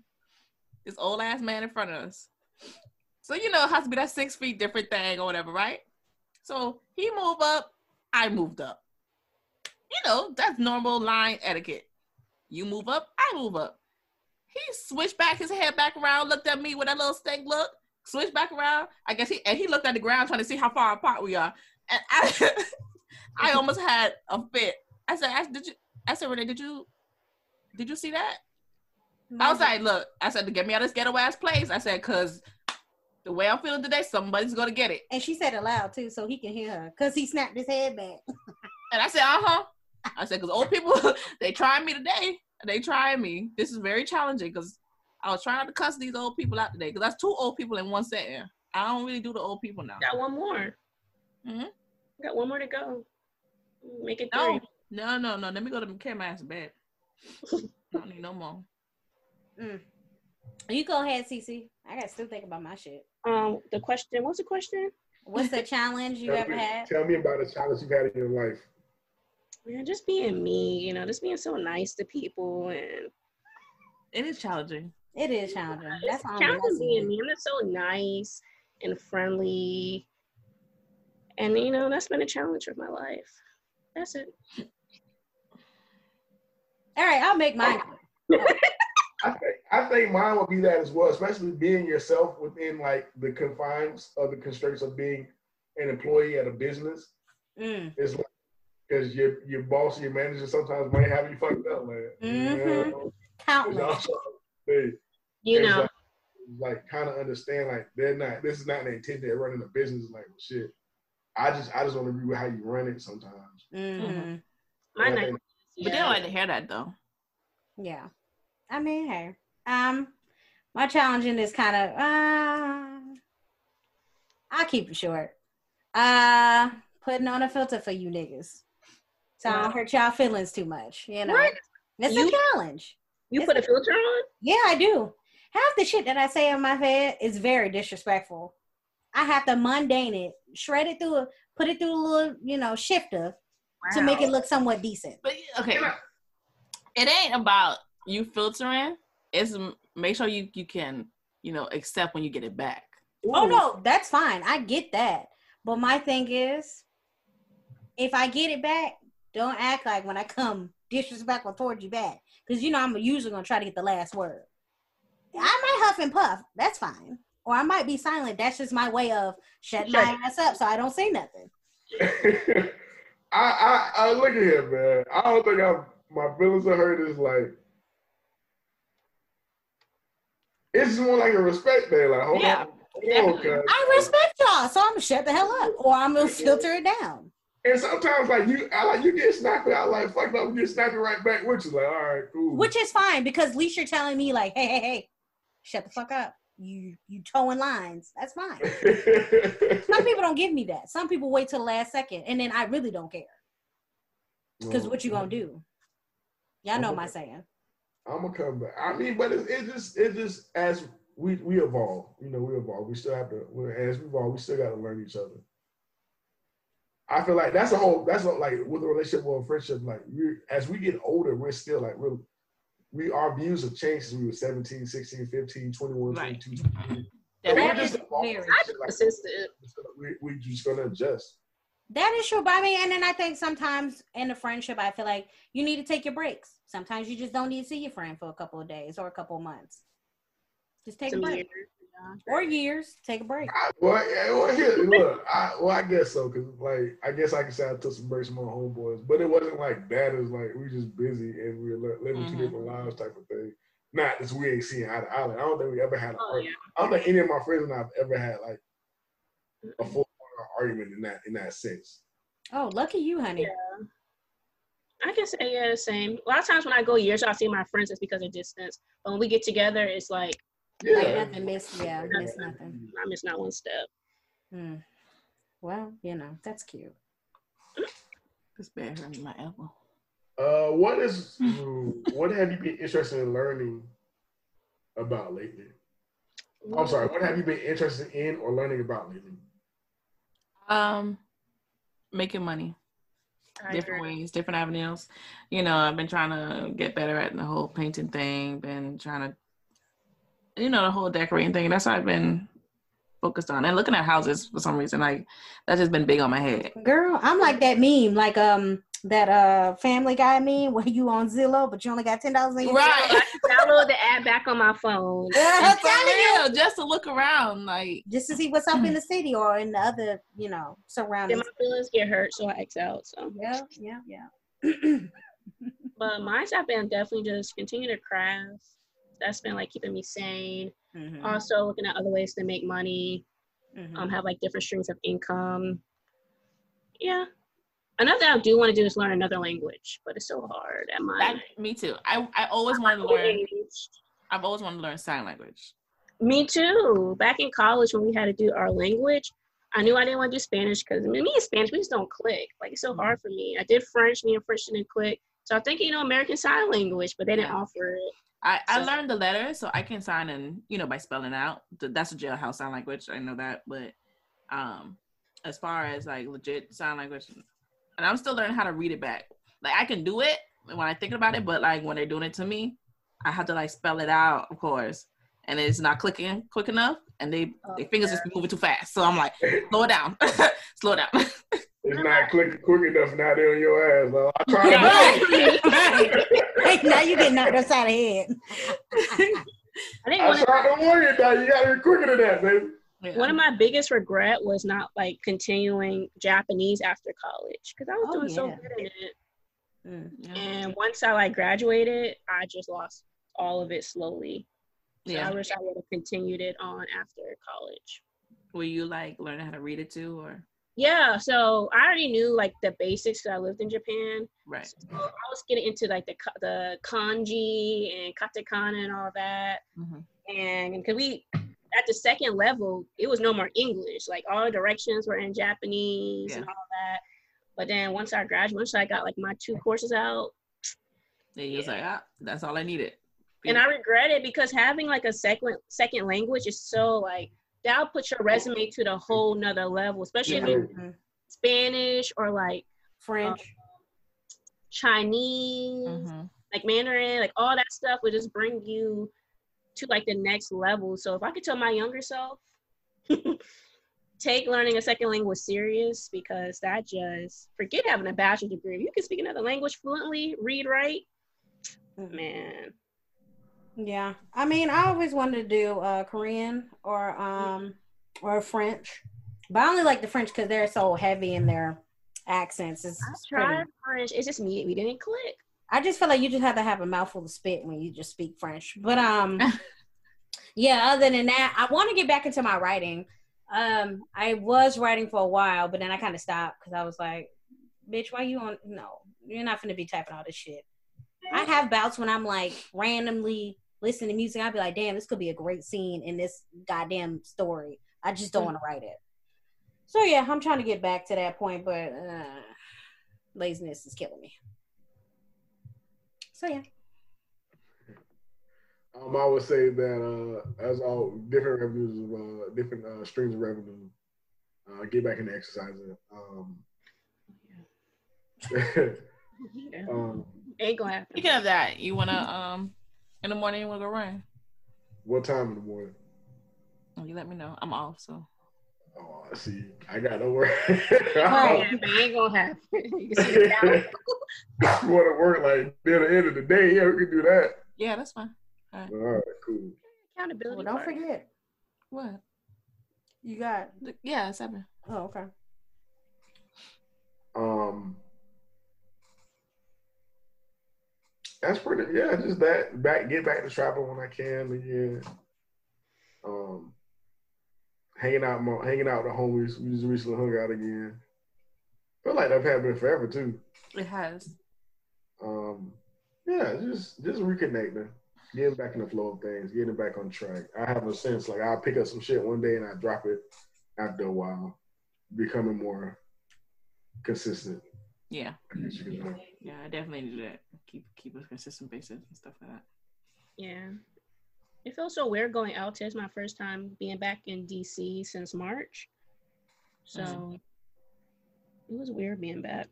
This old ass man in front of us. So you know it has to be that six feet different thing or whatever, right? So he moved up, I moved up. You know, that's normal line etiquette. You move up, I move up. He switched back his head back around, looked at me with that little stink look, switched back around. I guess he and he looked at the ground trying to see how far apart we are. And I I almost had a fit. I said, I, did you I said, Renee, did you did you see that? I was like, look, I said to get me out of this ghetto ass place. I said, cause the way I'm feeling today, somebody's gonna get it. and she said it loud too, so he can hear her, cause he snapped his head back. And I said, uh huh. I said, cause old people, they trying me today. They trying me. This is very challenging because I was trying not to cuss these old people out today. Cause that's two old people in one setting. I don't really do the old people now. Got one more. Mhm. Got one more to go. Make it No, three. no, no, no. Let me go to carry my ass to bed. I don't need no more. You go ahead, Cece. I gotta still think about my shit. Um, the question. What's the question? What's the challenge you ever me- had? Tell me about a challenge you've had in your life. Man, just being me. You know, just being so nice to people and It is challenging. It is challenging. That's it's I'm challenging being asking. me. I'm just so nice and friendly, and you know that's been a challenge of my life. That's it. All right, I'll make mine. I think mine would be that as well, especially being yourself within like the confines of the constraints of being an employee at a business. Mm. It's like because your your boss, your manager sometimes might have you fucked up, man. You Mhm. know? Countless. also, they, You know, like, like kind of understand like they're not. This is not the intent. They're running a business. Like shit. I just I just don't agree with how you run it sometimes. hmm my And I nice. think- But they don't like to hear that though. Yeah. I mean, hey. Um, my challenging is kind of uh I'll keep it short. Uh putting on a filter for you niggas. So I don't hurt y'all feelings too much, you know. What? It's You- a challenge. You It's put a filter on? Yeah, I do. Half the shit that I say in my head is very disrespectful. I have to mundane it, shred it through, a, put it through a little, you know, shifter to make it look somewhat decent. But okay, it ain't about you filtering. It's make sure you you can you know accept when you get it back. Oh no, that's fine. I get that. But my thing is, if I get it back, don't act like when I come disrespectful towards you back. Because you know I'm usually gonna try to get the last word. I might huff and puff. That's fine. Or I might be silent. That's just my way of shutting Shut my ass up so I don't say nothing. I, I I look at here, man. I don't think I'm my feelings are hurt is like it's more like a respect thing. Like, hold Yeah, on, hold on. I respect y'all, so I'm gonna shut the hell up. Or I'm gonna filter it down. And sometimes like you I like you get snappy, I like fuck up, you get snappy right back which is Like, all right, cool. Which is fine because at least you're telling me like, hey, hey, hey, shut the fuck up. You you towing lines. That's fine. Some people don't give me that. Some people wait till the last second, and then I really don't care. Because what you gonna do? Y'all know my saying. I'm gonna come back. I mean, but it, it just it just as we we evolve, you know, we evolve. We still have to as we evolve, we still got to learn each other. I feel like that's a whole that's what like with a relationship or a friendship. Like we as we get older, we're still like we're we our views have changed since we were 17, 16, 15, 21, Right. 22. That So That we're just evolving. very Shit like- Consistent. we're just gonna adjust. That is true. But I mean, and then I think sometimes in a friendship, I feel like you need to take your breaks. Sometimes you just don't need to see your friend for a couple of days or a couple of months. Just take a break. years. Or years. Take a break. I, well, yeah, well, here, look, I, well, I guess so, cause like, I guess I can say I took some breaks from my homeboys, but it wasn't like that. It was like we just busy and we were li- living Mhm. two different lives, type of thing. Not as we ain't seeing eye to eye. Like, I don't think we ever had. An Oh, yeah. I don't think any of my friends and I've ever had like a full argument in that in that sense. Oh, lucky you, honey. Yeah. I can say yeah, the same. A lot of times when I go years, I see my friends, it's because of distance. But when we get together, it's like Like nothing missed. Yeah, missed nothing. I miss not one step. Hmm. Well, you know, that's cute. This bad hurt me my elbow. Uh, what is what have you been interested in learning about lately? I'm sorry. What have you been interested in or learning about lately? Um, making money. I different agree. ways, different avenues. You know, I've been trying to get better at the whole painting thing, been trying to, you know, the whole decorating thing. That's what I've been focused on. And looking at houses for some reason, like that's just been big on my head. Girl, I'm like that meme, like um that uh Family Guy meme where you on Zillow but you only got ten dollars in your Right. Download the app back on my phone. I'm telling you. real, just to look around, like Just to see what's up in the city or in the other, you know, Then surroundings. my feelings get hurt, so I X out. So, Yeah, yeah, yeah. but mine's have been definitely just continue to craft. That's been like keeping me sane. Mhm, Also looking at other ways to make money. mhm. Um, have like different streams of income. Yeah. Another thing I do want to do is learn another language, but it's so hard at my that. Me too. I I always wanted to learn. age. I've always wanted to learn sign language. Me too. Back in college, when we had to do our language, I knew I didn't want to do Spanish because me and Spanish, we just don't click. Like it's so Mm-hmm. hard for me. I did French, me and French didn't click. So I think you know American Sign Language, but they didn't Yeah. offer it. I, I So- learned the letters so I can sign in, you know, by spelling out. That's a jailhouse sign language. I know that. But um as far as like legit sign language and I'm still learning how to read it back. Like I can do it when I think about it, but like when they're doing it to me, I have to like spell it out, of course. And it's not clicking quick enough and they Oh, their fingers just moving too fast. So I'm like, slow it down. slow it down. It's not clicking quick enough now. They're on your ass. Though. I tried. Right. Right. now you get knocked upside the head. I think I one of, tried to warn you now. You gotta be quicker than that, baby. Yeah. one of my biggest regret was not like continuing Japanese after college because I was Oh, doing so good in it. Mm. yeah. And once I like graduated, I just lost all of it slowly. So yeah. I wish I would have continued it on after college. Were you like learning how to read it too or Yeah, so I already knew like the basics because I lived in Japan. right. So I was getting into like the the kanji and katakana and all that. Mhm. And because we at the second level, it was no more English. Like all the directions were in Japanese and all that. But then once I graduated, once I got like my two courses out, Yeah, you was like, ah, that's all I needed. and I regret it because having like a second second language is so like that'll put your resume to the whole nother level, especially if Yeah. you Mhm. Spanish or like French. Chinese, Mhm. like Mandarin, like all that stuff would just bring you to like the next level. So if I could tell my younger self, take learning a second language serious because that just forget having a bachelor's degree. If you can speak another language fluently, read, write, Mhm. man. Yeah, I mean, I always wanted to do uh, Korean or um or French, but I only like the French because they're so heavy in their accents. It's, I it's pretty- tried French. It's just me. We didn't click. I just feel like you just have to have a mouthful of spit when you just speak French. But um, yeah. Other than that, I want to get back into my writing. Um, I was writing for a while, but then I kind of stopped because I was like, "Bitch, why you on? No, you're not gonna be typing all this shit." I have bouts when I'm like randomly listening to music. I'd be like, "Damn, this could be a great scene in this goddamn story." I just don't want to write it. So yeah, I'm trying to get back to that point, but uh, laziness is killing me. So yeah. Um, I would say that uh, as all different revenues, uh, different uh, streams of revenue, uh, get back into exercising. Um, Yeah. um, Ain't gonna happen. Speaking of that, you wanna um in the morning you wanna go run? what time in the morning? Oh, You let me know. I'm off, so Oh, I see. I got no work. Yeah, but ain't gonna happen. You can see the down- you want to work like near the end of the day? Yeah, we can do that. yeah, that's fine. All right, cool. accountability. Well, don't part. forget, What? you got. Yeah, seven. Oh, okay. Um, that's pretty. Yeah, just that. Back, get back to travel when I can again. Um, hanging out, mo- hanging out with the homies. We just recently hung out again. Feel like I've had been forever too. It has. Um, yeah, just just reconnecting, getting back in the flow of things, getting back on track. I have a sense like I'll pick up some shit one day and I drop it after a while, becoming more consistent. Yeah, as you can do. yeah, I definitely need to do that. Keep keep a consistent basis and stuff like that. Yeah. It feels so weird going out to. It's my first time being back in DC since March. So Mhm. it was weird being back.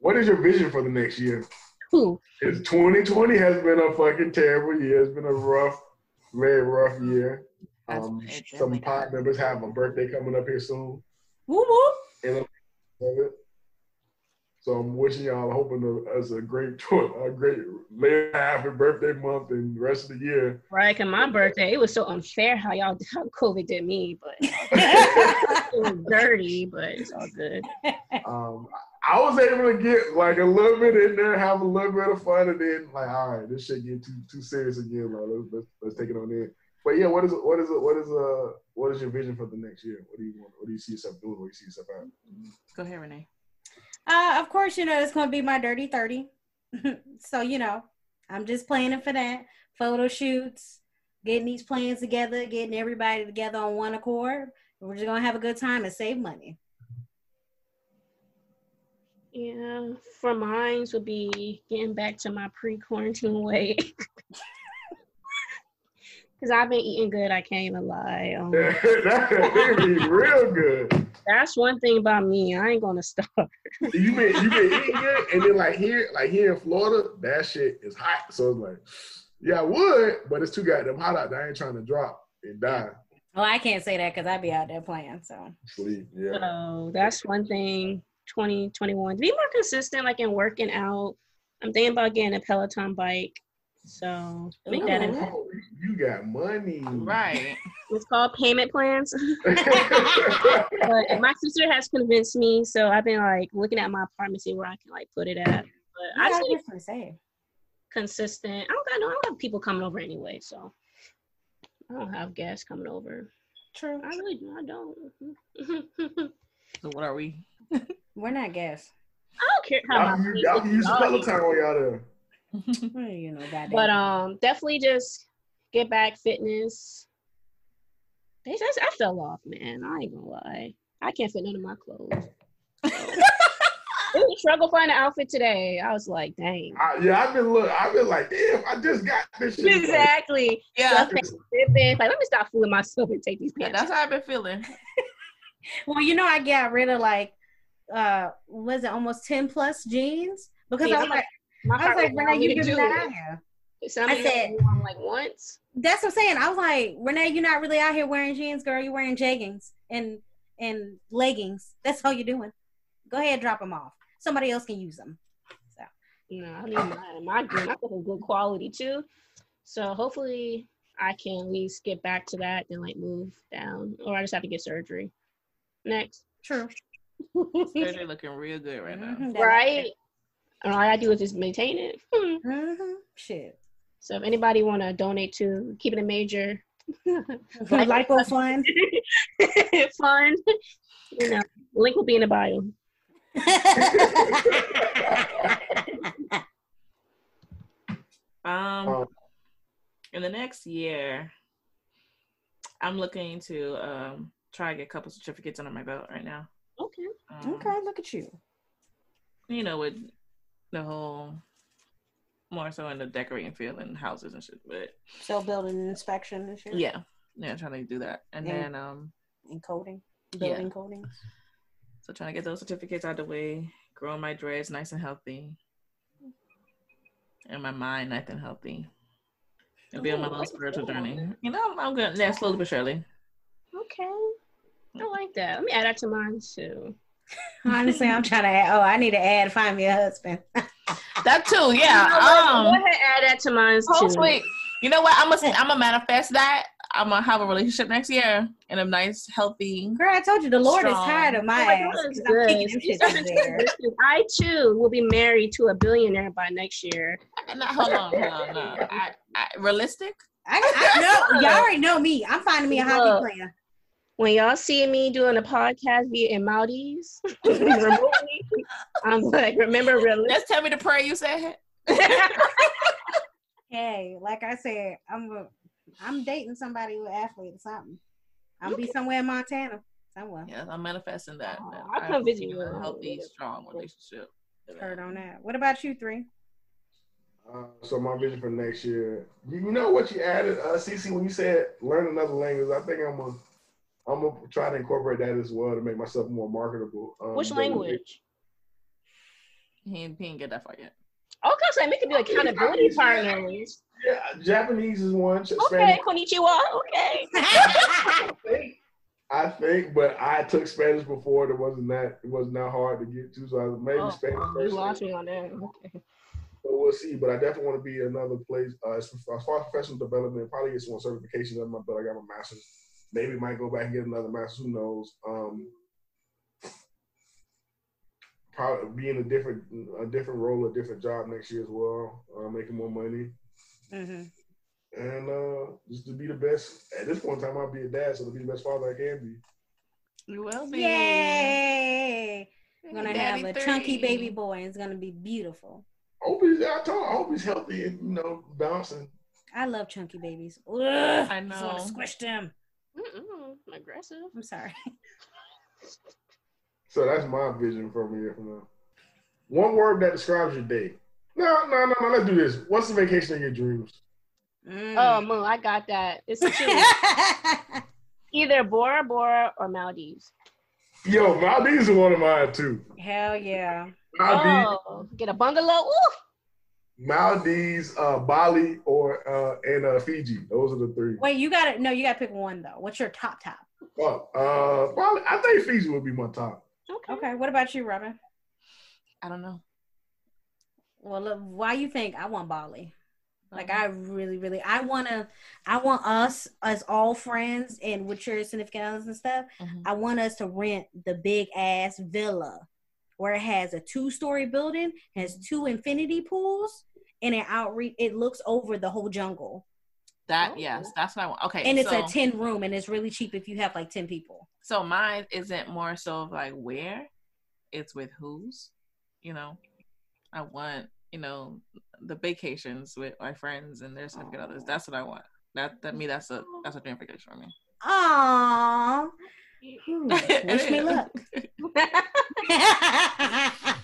What is your vision for the next year? Who? It's 2020 has been a fucking terrible year. It's been a rough, very rough year. Um, some definitely pod members have a birthday coming up here soon. Woo woo. And I'm of it. So I'm wishing y'all, hoping to, us a great, tour, a great late half of birthday month and the rest of the year. Right, cause my birthday, it was so unfair how y'all how COVID did me, but it was dirty, but it's all good. Um, I was able to get like a little bit in there, have a little bit of fun, and then like, all right, this shit get too too serious again. Like, let's, let's, let's take it on in. But yeah, what is what is what is uh what is your vision for the next year? What do you want? What do you see yourself doing? What do you see yourself at? Go ahead, Renee. Uh, of course, you know it's gonna be my dirty thirty. so you know, I'm just planning for that. Photo shoots, getting these plans together, getting everybody together on one accord. We're just gonna have a good time and save money. Yeah, for mine would be getting back to my pre-quarantine weight. Cause I've been eating good. I can't even lie. Um, that would be real good. that's one thing about me. I ain't gonna stop. You been you been eating good, and then like here, like here in Florida, that shit is hot. So it's like, yeah, I would, but it's too goddamn hot out there. I ain't trying to drop and die. Well, I can't say that because I'd be out there playing. So Sleep, yeah. So that's one thing. 2021 to be more consistent, like in working out. I'm thinking about getting a Peloton bike. So make that. Ooh. A, Oh, you got money, Right. it's called payment plans. but my sister has convinced me, so I've been like looking at my apartment, see where I can like put it at. But I just need to say. consistent. I don't got no. I don't have people coming over anyway, so I don't have guests coming over. True. I really, I don't. So what are we? We're not guests. I don't care how Y'all, my can- y'all can use the Peloton while y'all there. Well, you know that. But um, definitely just get back fitness. They just, I fell off, man. I ain't gonna lie. I can't fit none of my clothes. it was a struggle finding an outfit today. I was like, dang. I, yeah, I've been look. I've been like, damn, I just got this shit. Exactly. Yeah, Like, like, let me stop fooling myself and take these pants. that's how I've been feeling. well, you know, I got rid of like, uh, was it almost ten plus jeans because Yeah, I was like, My I was like, was Renee, you to giving do that it. out here. Some I of said- only like once. That's what I'm saying. I was like, Renee, you're not really out here wearing jeans, girl. You're wearing jeggings and and leggings. That's all you're doing. Go ahead, drop them off. Somebody else can use them. So You know, I need mine. My good, I think good quality too. So hopefully I can at least get back to that and like move down, or I just have to get surgery. Next, true. They're looking real good right now. Mhm, that- right? And all I do is just maintain it. Hmm. Mhm. Shit. So if anybody want to donate to keep it a major, like Lipo fun. fun, you know, link will be in the bio. Um, Um, in the next year, I'm looking to um try to get a couple certificates under my belt right now. Okay. Um, okay, look at you. You know, with the whole more so in the decorating field and houses and shit, but So building inspection and shit. yeah, yeah, trying to do that, and Yeah. then um, And coding. Yeah. Building coding. so trying to get those certificates out of the way, growing my dreads nice and healthy, and my mind nice and healthy, and be on my little spiritual journey. You know, I'm, I'm good. Yeah, slowly but surely. Okay. I like that. Let me add that to mine too. Honestly, I'm trying to add. Oh, I need to add. Find me a husband. That too, yeah. You know what? um, Go ahead, add that to mine too. Hopefully, you know what? I'm gonna I'm gonna manifest that. I'm gonna have a relationship next year in a nice, healthy. Girl, I told you the Lord is Strong. tired of my Oh my ass. God, 'cause that's I'm good. kicking them You shits start in to there. take this. I too will be married to a billionaire by next year. Not, hold on, hold on. No. I, I, realistic? I, I know y'all already know me. I'm finding me a hockey Look. player. When y'all see me doing a podcast via in Maldives remotely, I'm like, remember realistic. Just tell me the prayer you said. Hey, like I said, I'm a, I'm dating somebody who athlete or something. I'm be somewhere in Montana. Somewhere. Yes, I'm manifesting that. Aw, that I come visit you in in A a healthy, little bit. strong relationship. Heard on that. What about you three? Uh, so my vision for next year, you, you know what you added, uh, Cece, when you said learn another language. I think I'm gonna, I'm gonna try to incorporate that as well to make myself more marketable. Um, Which language? He ain't, he ain't get that far yet. Okay, so we could be accountability partners. Yeah, Japanese is one. Okay, Spanish, konnichiwa. Okay. I think, I think, but I took Spanish before. It wasn't that. It wasn't that hard to get to. So I, maybe Oh, Spanish you first. lost me on that. Okay. But we'll see. But I definitely want to be another place uh, as, as far as professional development. Probably get some more certifications on my belt. I got my master's. Maybe might go back and get another master's. Who knows? Um, probably be in a different a different role, a different job next year as well. Uh, making more money hmm and uh, just to be the best. At this point in time, I'll be a dad, so to be the best father I can be. You will be. Yay! We're gonna have Daddy a chunky baby boy. and It's gonna be beautiful. I hope he's. I told. I hope he's healthy and you know bouncing. I love chunky babies. Ugh, I just want know. to squish them. Mm-mm, aggressive. I'm sorry. So that's my vision from here from now. One word that describes your day. No, no, no, no. Let's do this. What's the vacation of your dreams? Mm. Oh, Moo, I got that. It's two. Either Bora Bora or Maldives. Yo, Maldives is one of mine too. Hell yeah. Maldives, Oh, get a bungalow. Ooh. Maldives, uh, Bali, or uh, and uh, Fiji. Those are the three. Wait, you gotta no, you gotta pick one though. What's your top top? Fuck. Uh, probably, I think Fiji would be my top. Okay. Okay, what about you, Robin? I don't know. Well, look, why you think I want Bali? Like Uh-huh. I really, really, I wanna, I want us as all friends and with your significant others and stuff. Mhm. I want us to rent the big ass villa where it has a two story building, has two infinity pools, and it outreach. It looks over the whole jungle, That Oh. yes, that's what I want. Okay, and it's so, a ten room, and it's really cheap if you have like ten people. so mine isn't more so of like where, it's with who's. You know, I want you know the vacations with my friends and their significant others. That's what I want. That that me that's a that's a dream vacation for me. Aww. Hmm, Wish me luck.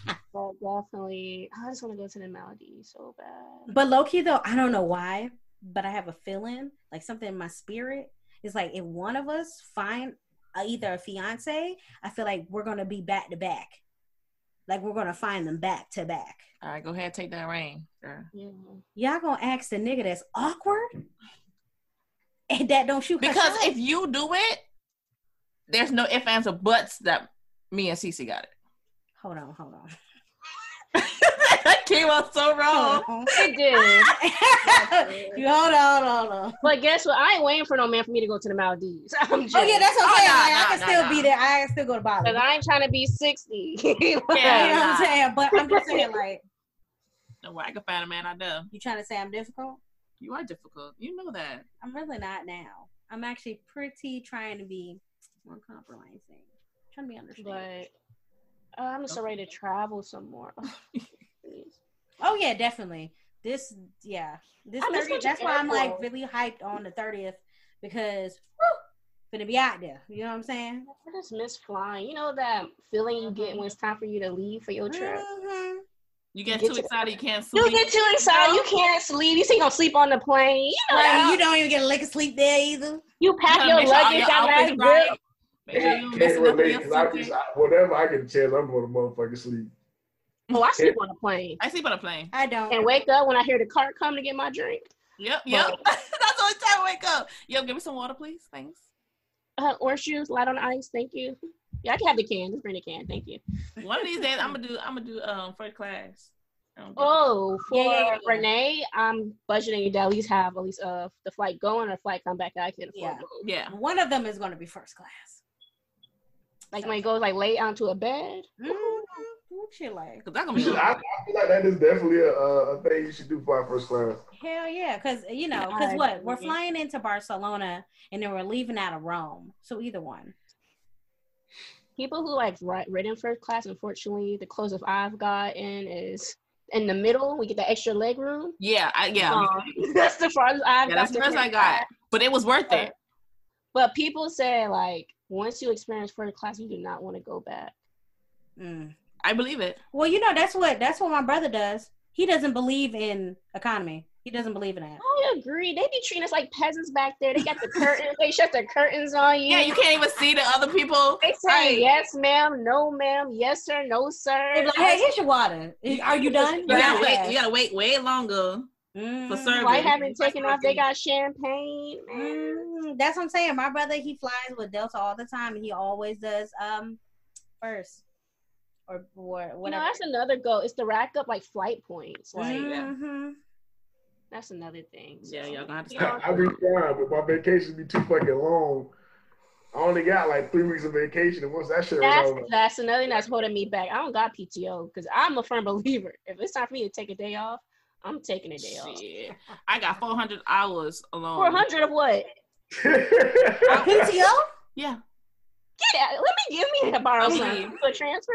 But definitely, I just want to go to the Maldives so bad. But low key though, I don't know why, but I have a feeling like something in my spirit is like if one of us find uh, either a fiance, I feel like we're gonna be back to back. Like we're gonna find them back to back. All right, go ahead, take that rain. girl. Yeah. Y'all gonna ask the nigga that's awkward and that don't shoot Because if you do it, there's no ifs ands or buts that me and Cece got it. hold on, hold on. that came out so wrong. Hold on. It did. you hold on, hold on. But guess what? I ain't waiting for no man for me to go to the Maldives. I'm just, Oh yeah, that's what I'm Oh, saying. nah, like, I can nah, still nah. be there. I can still go to Bali. Cause I ain't trying to be 60. you know what I'm saying? But I'm just saying, like, No, way I can find a man I know. you trying to say I'm difficult? You are difficult. You know that. I'm really not now. I'm actually pretty trying to be more compromising. trying to be understanding. but uh, I'm just so ready to travel some more. Oh yeah, definitely. This yeah. This I miss 30th, that's why I'm like really hyped on the 30th because woo, gonna be out there. You know what I'm saying? I just miss flying. You know that feeling you get when it's time for you to leave for your trip? Mhm. You get, Get too excited, you can't sleep. You get too excited, you can't sleep. You think gonna sleep on the plane. You know Right, you don't even get a lick of sleep there either. You pack gotta your make sure all luggage your that last right. grip. Make sure you Can't, don't can't relate. your 'cause I suitcase. just, I, whenever I get a chance, I'm going to motherfucking sleep. Oh, I sleep on the plane. I sleep on a plane. I don't. And wake up when I hear the cart come to get my drink. Yep, yep. That's the only time I wake up. Yo, give me some water, please. Thanks. Uh, orange juice, light on ice, thank you. Yeah, I can have the can. Just bring the can, thank you. One of these days, I'm gonna do. I'm gonna do um first class. Oh, for Yeah, yeah, yeah, yeah. Renee, I'm budgeting to at least have at least uh the flight going or flight come back that I can afford. Yeah. yeah. One of them is gonna be first class. Like when it goes like lay onto a bed. Mm-hmm. What you like? Cause that's gonna be. should, I, I feel like that is definitely a, a, a thing you should do for our first class. Hell yeah, because you know, because what we're flying into Barcelona and then we're leaving out of Rome. So either one. People who like ri- ridden first class, unfortunately, the closest I've gotten is in the middle. We get the extra leg room. Yeah, I, yeah. Um, that's the farthest I've yeah, got. that's the to first I got. class. But it was worth it. But people say like once you experience first class, you do not want to go back. Mm. I believe it. Well, you know that's what that's what my brother does. He doesn't believe in economy. He doesn't believe in that. I agree. They be treating us like peasants back there. They got the curtains. They shut the curtains on you. Yeah, you can't even see the other people. They say Right. yes, ma'am, no, ma'am, yes, sir, no, sir. They be like, hey, here's your water. Are you done? You gotta Yeah. wait. You gotta wait way longer Mm. for service. White haven't taken off. They got champagne. Man. Mm, that's what I'm saying. My brother, he flies with Delta all the time, and he always does um first or or You know, whatever. that's another goal. It's to rack up like flight points. Like Mhm. that's another thing. Yeah, so. y'all gonna have to You start. I be fine, but my vacations be too fucking long. I only got like three weeks of vacation, and once that shit That's was over, that's another thing that's holding me back. I don't got PTO because I'm a firm believer. If it's time for me to take a day off, I'm taking a day off. I got 400 hours alone. Four hundred of what? PTO? Yeah, Get out. Let me give me a borrow Okay. some for transfer.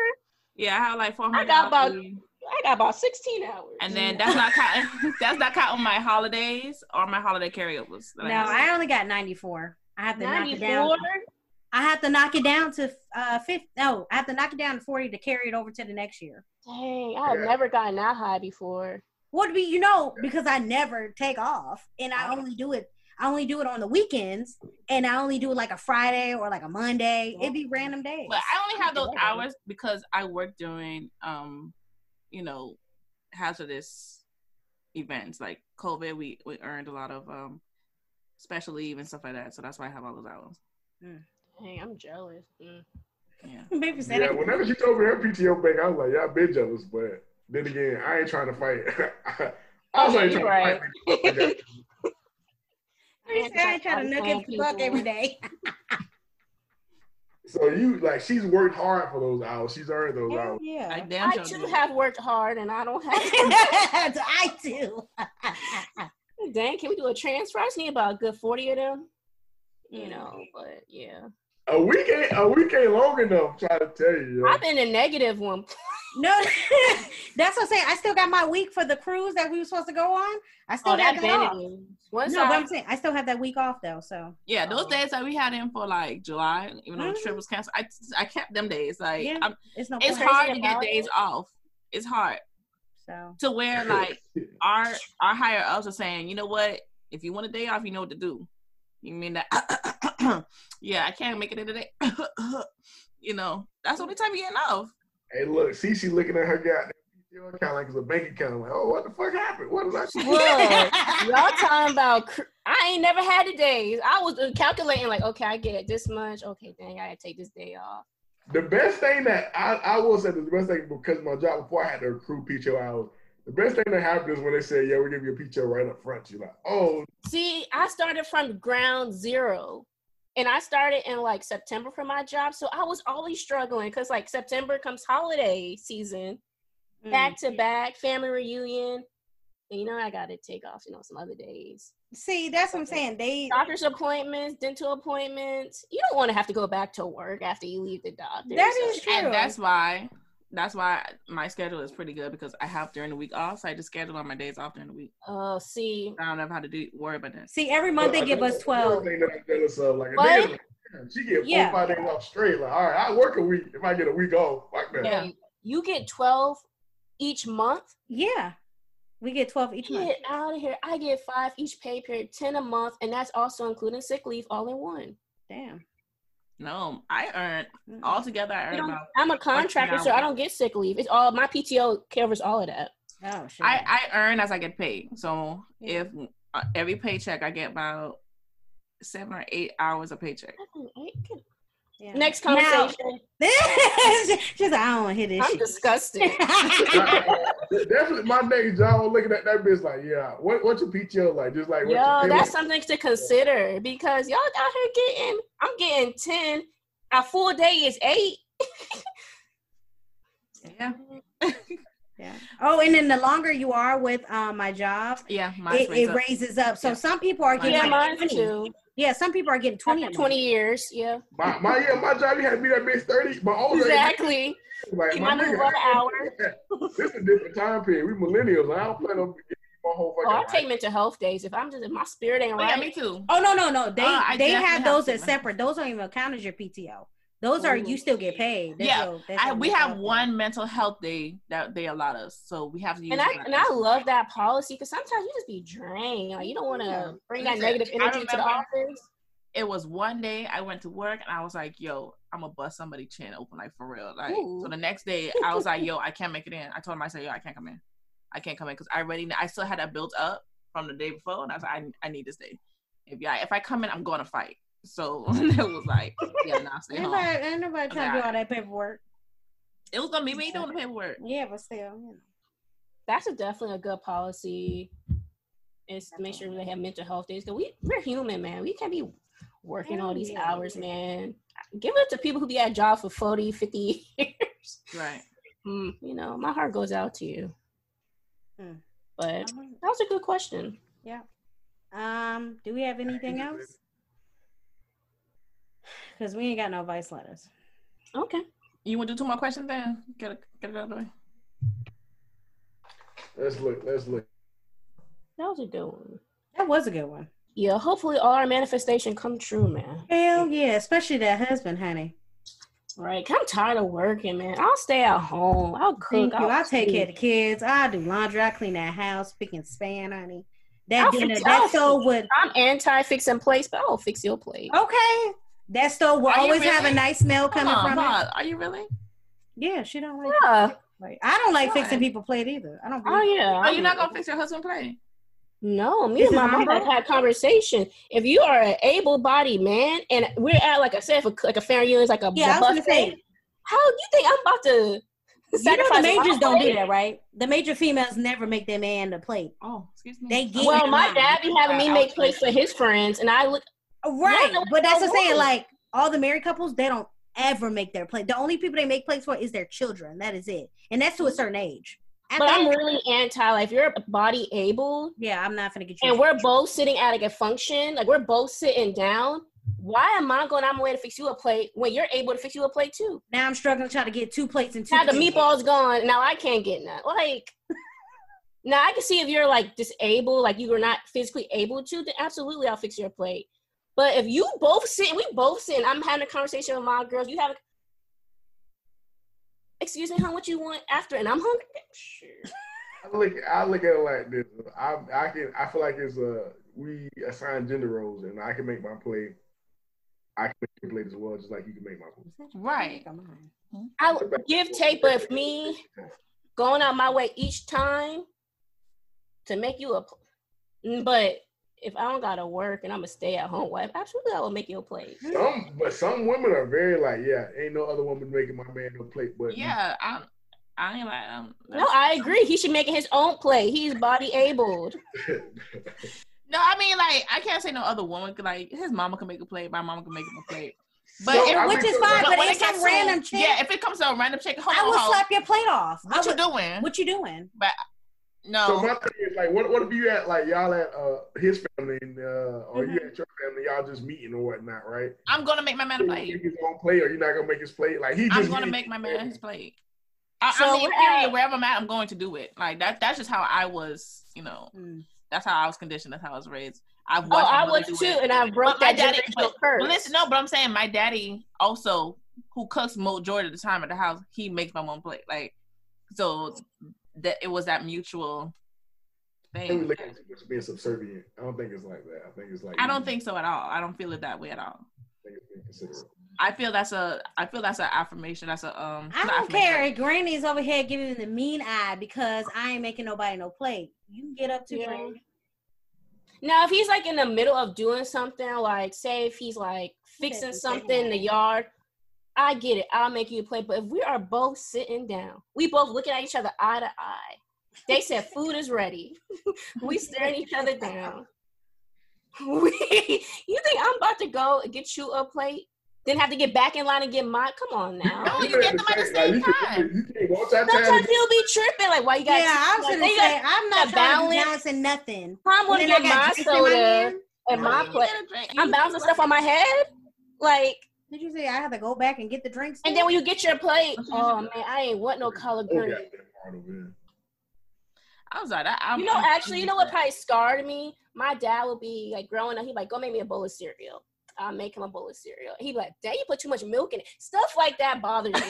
yeah. I have like 400. I got about- hours. I got about sixteen hours. And then that's not counting. that's not counting my holidays or my holiday carryovers. No, have. I only got 94. I have to knock it down. four. I have to knock it down to uh 50. No, I have to knock it down to 40 to carry it over to the next year. Dang, I have Yeah. never gotten that high before. What be you know because I never take off and I only do it. I only do it on the weekends and I only do it like a Friday or like a Monday. It'd be random days. But I only have those hours because I work during, um, you know, hazardous events like COVID. We we earned a lot of um special leave and stuff like that. So that's why I have all those hours. Dang, I'm jealous. Mm. Yeah. Yeah, whenever she told me her PTO bank, I was like, yeah, I've been jealous, but then again, I ain't trying to fight. I was Oh, like, you're trying to fight. Like, I ain't trying to nuke it fuck every day. so you like, she's worked hard for those hours. She's earned those hours. yeah. I damn I too have worked hard, and I don't have. To I do. Dang, can we do a transfer? I just need about a good forty of them. Mm. You know, but yeah, A week ain't a week ain't long enough. I'm trying to tell you. yo. I've been a negative one. no, that's what I'm saying. I still got my week for the cruise that we were supposed to go on. I still Oh, got that that off. vanity. Once No, but I, I'm saying I still have that week off though. So Yeah, those Oh. days that we had in for like July, even though the trip Mhm. was canceled, I I kept them days. Like Yeah. I'm, it's no. it's hard to get about days off. It's hard So to where like our our higher ups are saying, you know what? If you want a day off, you know what to do. You mean that? yeah, I can't make it in today. you know, that's the only time you get off. Hey, look, see, Cece looking at her goddamn PTO account like it's a bank account. Like, oh, what the fuck happened? What did I do? Look, y'all talking about? cr- I ain't never had the days. I was uh, calculating like, okay, I get this much. Okay, dang, I gotta take this day off. The best thing that I, I will say, the best thing because my job before I had to accrue PTO hours. The best thing that happened is when they say, "Yeah, we give you a PTO right up front." You're like, "Oh, See, I started from ground zero. And I started in like September for my job. So I was always struggling because like September comes holiday season, Mm. back to back, family reunion. And you know, I gotta take off, you know, some other days. See, that's what I'm saying. They Doctor's appointments, dental appointments. You don't want to have to go back to work after you leave the doctor. That so- is true. And that's why that's why my schedule is pretty good because I have during the week off, so I just schedule on my days off during the week. Oh, see, I don't ever have to do worry about that. see every month they give us twelve. Thing that I'm jealous of, like, What? like, damn, she get four Yeah. five days off straight. Like, all right, I work a week if I get a week off. Fuck that. Yeah. you get 12 each month. Yeah, we get twelve each month. Get out of here. I get five each pay period, 10 a month, and that's also including sick leave all in one. Damn. No, I earn Mm. altogether. I earn about. I'm a contractor, so I don't get sick leave. It's all my PTO covers all of that. Oh shit. I I earn as I get paid. So Yeah. if uh, every paycheck I get about seven or eight hours of paycheck. Yeah. Next Now- conversation. She's like, I don't want to hear this. I'm shit. disgusted. Definitely, my next job. I'm looking at that bitch like, yeah, what what's your PTO like? Just like, what's Yo, your that's like? something to consider because y'all out here getting, I'm getting 10. A full day is eight. Yeah, Yeah. Oh, and then the longer you are with um my job, yeah. It, it raises up. So Yeah. some people are getting Yeah, like mine 20. too. Yeah, some people are getting 20. After 20 years, yeah. My, my yeah, my job. You had to be that bitch thirty. My old lady, Exactly. like You my might move nigga, on an hour. this is a different time period. We millennials. I don't plan on getting my whole Oh, I take mental health days if I'm just if my spirit ain't Oh, right. yeah, me too. Oh no, no, no. They Uh, they have have those as separate. Those don't even count as your PTO. Those are you still get paid. That's Yeah, your- I, we have health day. one mental health day that they allowed us, so we have to use. and I and I love that policy because sometimes you just be drained. Like you don't want Yeah. to bring that negative energy to the office. it was one day I went to work and I was like, yo, I'm gonna bust somebody chin open like for real. Like Ooh. so the next day I was like, yo, I can't make it in. I told him I said, yo, I can't come in. I can't come in because I already I still had that built up from the day before and I was like, I, I need this day. If yeah, if I come in, I'm gonna fight. So it was like, yeah, nah, stay Ain't home. nobody, ain't nobody trying to do all that paperwork. It was gonna be me doing the paperwork. Yeah, but still, you know. That's a definitely a good policy. Is to make sure they have mental health days. Cause we we're human, man. We can't be working all these yeah. hours, man. Give it to people who be at jobs for 40, 50 years. Right. Mm, you know, my heart goes out to you. Hmm. But that was a good question. Yeah. Um, do we have anything else? Because we ain't got no vice letters. Okay. You wanna do two more questions then? Get it get it out of the way. Let's look. Let's look. That was a good one. That was a good one. Yeah, hopefully all our manifestation come true, man. Hell yeah, especially that husband, honey. Right. I'm tired of working, man. I'll stay at home. I'll cook. Thank you. I take care of the kids. I do laundry. I clean that house, speak and span, honey. That I'll dinner, fix- that I'll stove would I'm anti fixing plates, but I'll fix your plate. okay. That stove will Are you always have a nice smell Come coming on, from it. Bob. Are you really? Yeah, she don't like. Yeah. Like, I don't like Why? fixing people plate either. I don't. Oh believe- yeah. Are oh, you not gonna fix your husband plate? No, me Is and my mom have had conversation. If you are an able-bodied man, and we're at like I said, for like a family reunion, like a Yeah, I was gonna say. how do you think I'm about to You know the majors don't do that, right? The major females never make their man the plate. Oh, excuse me. They get- Well, my nah, dad be having me make plates for his friends, and I look. Right, no, but that's what I'm saying. Like all the married couples, they don't ever make their plate. The only people they make plates for is their children. That is it, and that's to a certain age. But I'm really anti. Like, if you're body able, yeah, I'm not gonna get you. and we're both sitting at like a function, like we're both sitting down. Why am I going out my way to fix you a plate when you're able to fix you a plate too? now I'm struggling to try to get two plates and two. Now the meatball's gone. Now I can't get none. Like, now I can see if you're like disabled, like you were not physically able to, then absolutely I'll fix your plate. But if you both sit, we both sit, and I'm having a conversation with my girls, you have, a, excuse me, hon, what you want after? And I'm hungry. Sure. I look. I look at it like this. I I can. I feel like it's a we assign gender roles, and I can make my play. I can make your plate as well, just like you can make my plate. Right. I give tape but if me going out my way each time to make you a, Mm, but if I don't gotta work and I'm a stay at home wife, absolutely I will make you a plate. Some, but some women are very like, yeah, ain't no other woman making my man no plate, but Yeah, I'm. I ain't like. Um, No, I agree. He should make it his own plate. He's body abled. No, I mean like I can't say no other woman. could, Like his mama can make a plate, my mama can make him a plate. But So, if, which is fine, but when if it gets some random chick, yeah, if it comes to a random chick, hold I on, will hold. slap your plate off. I What you would- doing? What you doing? No, So my thing is like, what what if you at like y'all at uh his family and, uh, or you at your family, y'all just meeting or whatnot, right? I'm gonna make my man a He plate. make his own plate, or you're not gonna make his plate. Like he just I'm gonna make my man his plate. I, so I mean period, at- wherever I'm at, I'm going to do it. Like that. That's just how I was. You know, Mm. that's how I was conditioned. That's how I was raised. I've Oh, watched my I mother was too, it. and I broke But my that daddy, generational but, curse. listen, no, but I'm saying my daddy also, who cooks majority of the time at the house, he makes my mom plate. Like, so that it was that mutual I think we thing. look at it as being subservient. I don't think it's like that. I think it's like I don't think so at all. I don't feel it that way at all. I think it's being considerate. I feel that's a. I feel that's an affirmation. That's a um. I don't care. if Granny's over here giving me the mean eye because I ain't making nobody no plate. You can get up to Yeah. Granny. Now, if he's like in the middle of doing something, like say if he's like fixing something in the yard, I get it. I'll make you a plate. But if we are both sitting down, we both looking at each other eye to eye. They said food is ready. we staring each other down. We, you think I'm about to go and get you a plate, then have to get back in line and get mine? Come on now. No, you get them at the Like, same you can- time. You can't multitask. Sometimes he'll be tripping. Like, why you got? Yeah, I was like, gonna say I'm not got trying to balancing nothing. I'm gonna get my got drinks in my soda and my plate. get a drink. I'm You- bouncing stuff on my head. Like, Did you say I have to go back and get the drinks? and then when you get your plate, oh man, I ain't want no collard Oh, green. goddamn hard over here. I was like, I, I'm, You know, I'm- actually, you know what probably scarred me? My dad would be like growing up, he'd be like, go make me a bowl of cereal. I'll make him a bowl of cereal. He'd be like, Dad, you put too much milk in it. Stuff like that bothers me.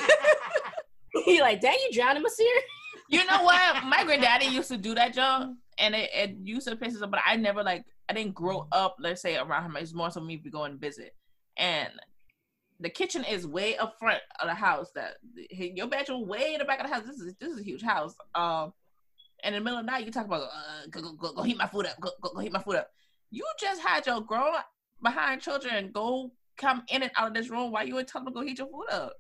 he like, Dad, you drowning my cereal? You know what? My granddaddy used to do that, John, and it, it used to piss us off. But I never like I didn't grow up, let's say, around him. It's more so me to go and visit. And the kitchen is way up front of the house. That your bedroom way in the back of the house. This is this is a huge house. Um, and in the middle of the night, you talk about uh, go, go go go heat my food up. Go, go go heat my food up. You just had your grown behind children go come in and out of this room while you were telling them to go heat your food up.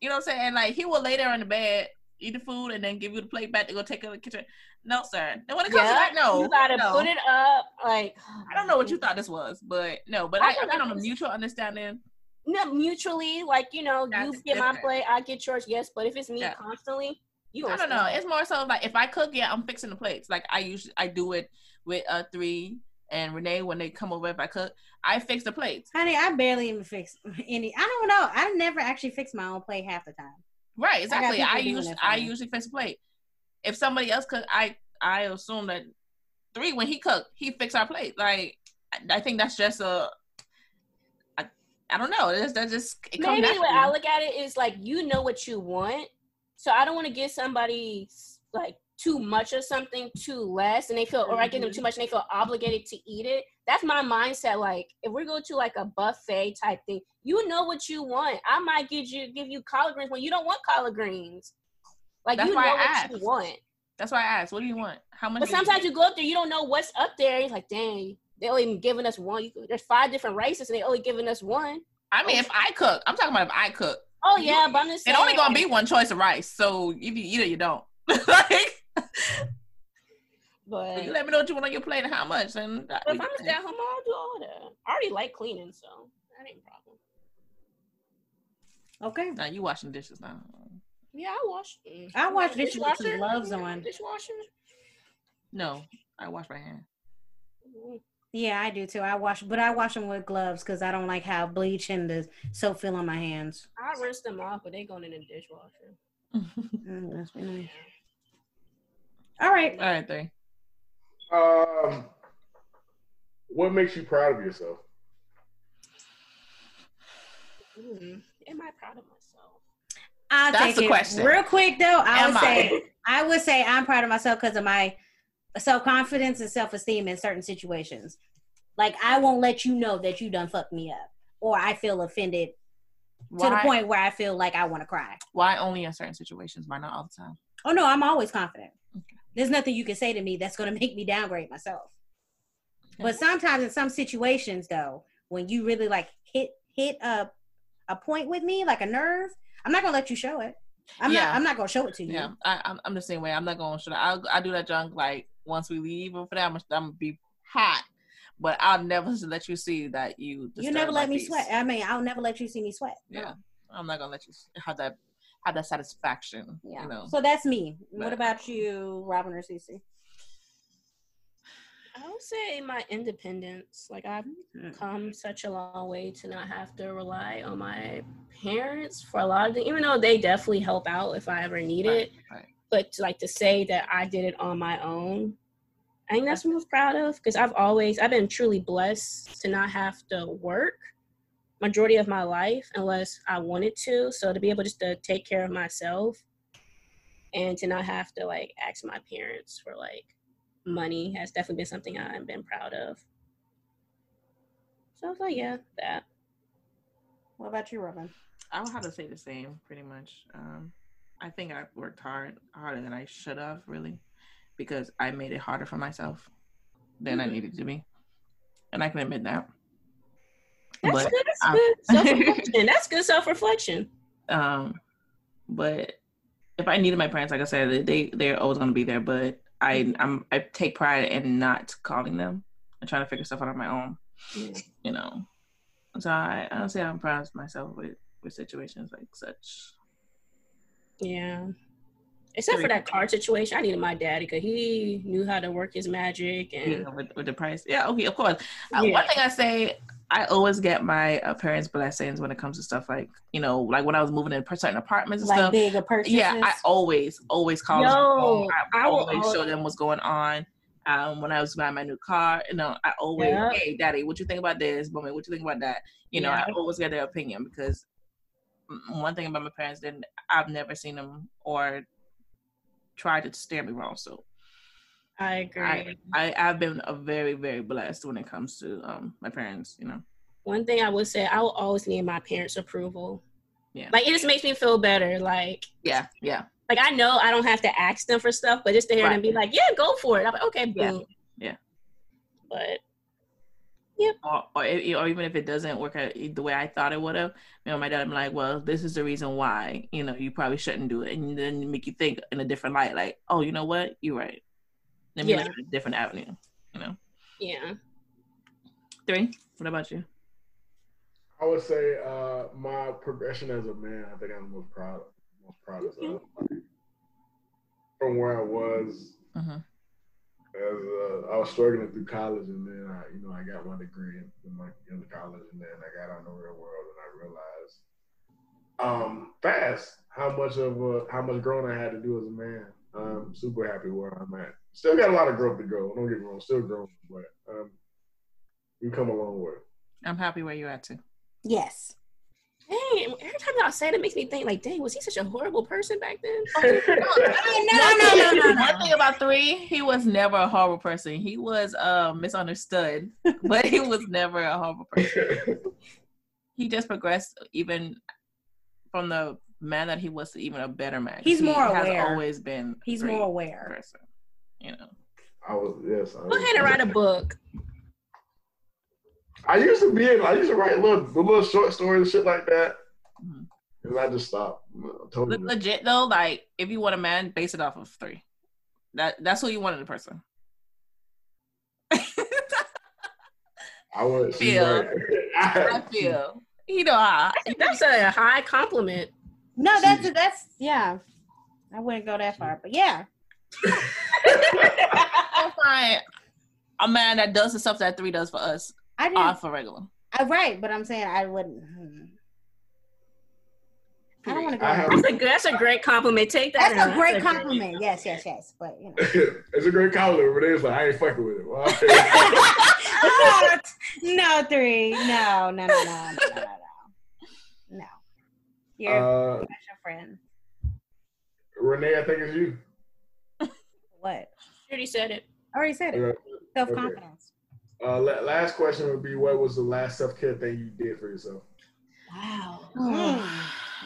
You know what I'm saying? Like he will lay there in the bed, eat the food, and then give you the plate back to go take it to the kitchen. No, sir. And when it comes to that, no. You gotta no. put it up. Like, I don't know what you thought this was, but no. But I I, I mean, that on a mutual understanding. No, mutually, like, you know, That's you get my plate, I get yours, yes. But if it's me Yeah. constantly, you I gonna don't know. it. It's more so like if I cook, yeah, I'm fixing the plates. Like I usually I do it with uh three and Renee when they come over if I cook, I fix the plates. Honey, I barely even fix any. I don't know. I never actually fix my own plate half the time. Right, exactly. people I, doing usually I me. usually fix the plate. If somebody else cook, I I assume that three when he cook, he fix our plate. Like I, I think that's just a. I, don't know. That's that just it Maybe the way I look at it is like you know what you want, so I don't want to give somebody like too much of something too less, and they feel, or I give them too mm-hmm. much and they feel obligated to eat it. That's my mindset. Like if we go to like a buffet type thing, you know what you want. I might give you give you collard greens when you don't want collard greens. Like That's you know I what asked. you want. That's why I asked, what do you want? How much? But do you sometimes you go up there, you don't know what's up there. It's like, dang, they only giving us one. You, there's five different races, and they only giving us one. I mean, if I cook, I'm talking about if I cook. Oh You- yeah, but I'm just saying. It only gonna be one choice of rice. So if you eat it, you don't. like, But you let me know what you want on your plate and how much, and But if I'm a stay at home, mom, I'll do all that. I already like cleaning, so that ain't a problem. Okay. Now you washing dishes now. Yeah, I wash. mm. I wash You got dishes with some dishwasher? gloves You got a on. Dishwasher. No, I wash my hand. Mm. Yeah, I do too. I wash, but I wash them with gloves because I don't like how bleach and the soap feel on my hands. I rinse them off, but they going in the dishwasher. Mm, that's nice. All right. All right, three. Um, what makes you proud of yourself? Mm. Am I proud of myself? I'll That's take the it. question. Real quick though, I Am would say I? I would say I'm proud of myself because of my self confidence and self esteem in certain situations. Like I won't let you know that you done fucked me up, or I feel offended to the point where I feel like I want to cry. Why only in certain situations? Why not all the time? Oh no, I'm always confident. Okay. There's nothing you can say to me that's going to make me downgrade myself. But sometimes in some situations though, when you really like hit hit a a point with me, like a nerve, I'm not going to let you show it. I'm Yeah. not I'm not going to show it to you. Yeah, I, I'm, I'm the same way. I'm not going to show that. I'll, I do that junk like once we leave or for that. I'm, gonna- I'm gonna be hot, but I'll never let you see that you. You never let me peace. sweat. I mean, I'll never let you see me sweat. No. Yeah, I'm not gonna let you have that have that satisfaction. Yeah. You know. So that's me. What about you, Robin or Cece? I would say my independence. Like I've Mm. come such a long way to not have to rely on my parents for a lot of things, even though they definitely help out if I ever need Right, it. right. But to, like to say that I did it on my own, I think that's what I'm most proud of because I've always I've been truly blessed to not have to work majority of my life unless I wanted to. So to be able just to take care of myself and to not have to like ask my parents for like money has definitely been something I've been proud of. So I was like, yeah, that. What about you, Robin? I would have to say the same, pretty much. Um, I think I worked hard, harder than I should have, really, because I made it harder for myself than I Mhm. needed to be, and I can admit that. That's But, good. That's um, good self reflection. That's good self reflection. Um, but if I needed my parents, like I said, they they're always gonna be there. But I I'm I take pride in not calling them and trying to figure stuff out on my own. You know, so I I don't say I'm proud of myself with with situations like such. Yeah. Except for that card situation, I needed my daddy because he knew how to work his magic and Yeah, with, with the price. Yeah, okay, of course. Uh, Yeah. one thing I say I always get my uh, parents' blessings when it comes to stuff like you know, like when I was moving in certain apartments and like stuff. bigger purchases. Yeah, I always, always call them. Yo, I, I will always show them what's going on. Um, when I was buying my new car, you know, I always, Yeah. hey, daddy, what you think about this? Mommy, what you think about that? You know, Yeah. I always get their opinion because one thing about my parents, then I've never seen them or tried to steer me wrong. So I agree. I, I, I've been a very, very blessed when it comes to um my parents. You know, One thing I would say, I will always need my parents' approval. Yeah. Like it just makes me feel better. Like yeah, yeah, like I know I don't have to ask them for stuff, but just to hear them Right. be like, "Yeah, go for it." I'm like, "Okay, Yeah. boom." Yeah. But or, or or even if it doesn't work out the way I thought it would have, you know, my dad, I'm like, well, this is the reason why, you know, you probably shouldn't do it, and then make you think in a different light, like, oh, you know what, you're right. Let me Yeah. look at a different avenue, you know. yeah, Three. What about you? I would say uh, my progression as a man. I think I'm most proud, most proud of. From where I was Mhm. as uh, I was struggling through college, and then I, you know, I got one degree in, in my in college, and then I got out in the real world, and I realized um, fast how much of uh, how much growing I had to do as a man. I'm super happy where I'm at. Still got a lot of growth to go. Don't get me wrong, still growing, but um, we've come a long way. I'm happy where you're at too. yes. Dang. Every time y'all say it, it makes me think like, "Dang, was he such a horrible person back then?" No, no, no, no, no. One thing about three, he was never a horrible person. He was uh, misunderstood, but he was never a horrible person. he just progressed even from the man that he was to even a better man. He's he more has aware. always been He's more aware. person. You know, I was yes. I Go was, ahead and write a book. I used to be in. I used to write little, little short stories and shit like that, Mhm. and I just stopped. I told Le- legit though, like if you want a man, base it off of three. That that's who you wanted a person. I was. she's feel. right. I feel you know how That's a high compliment. No, that's that's yeah. I wouldn't go that far, but yeah. I'll find a man that does the stuff that three does for us I didn't. off for regular. I, right, but I'm saying I wouldn't. hmm. I don't want to go. I have- That's a that's a great compliment. Take that. That's a great That's compliment. Yes, yes, yes. But you know. it's a great compliment, but it's like I ain't fucking with it. Well, no, three. No, no, no, no, no, no, no. No. You're uh, a special friend. Renee, I think it's you. What? She already said it. I already said it. Self confidence. Uh, last question would be, what was the last self care thing you did for yourself? Wow.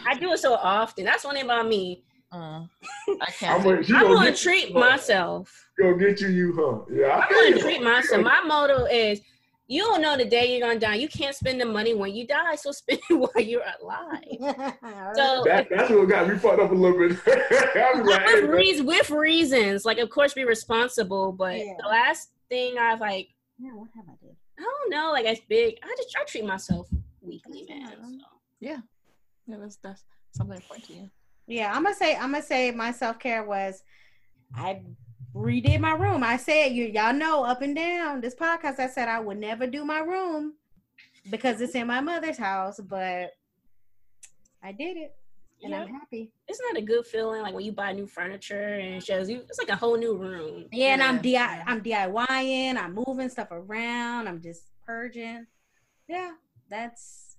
I do it so often. That's one thing about me. Mm. I I'm can't. gonna, I'm gonna gonna treat you, myself. Gonna get you, you, huh? Yeah. I I'm gonna you. treat myself. My motto is you don't know the day you're gonna die. You can't spend the money when you die, so spend it while you're alive. So That, that's what got me fucked up a little bit. Like, hey, with, man. reas- with reasons, like of course be responsible, but Yeah. the last thing I've like, yeah, what have I did? I don't know, like it's big. I just I treat myself weekly, man. so. Yeah, that's that's something important to you. Yeah, I'm gonna say I'm gonna say my self care was I redid my room. I said you y'all know up and down this podcast. I said I would never do my room because it's in my mother's house, but I did it, and I'm happy. It's not a good feeling like when you buy new furniture and it shows you it's like a whole new room. Yeah, and I'm. Yeah. I'm DIYing. I'm moving stuff around. I'm just purging. Yeah, that's.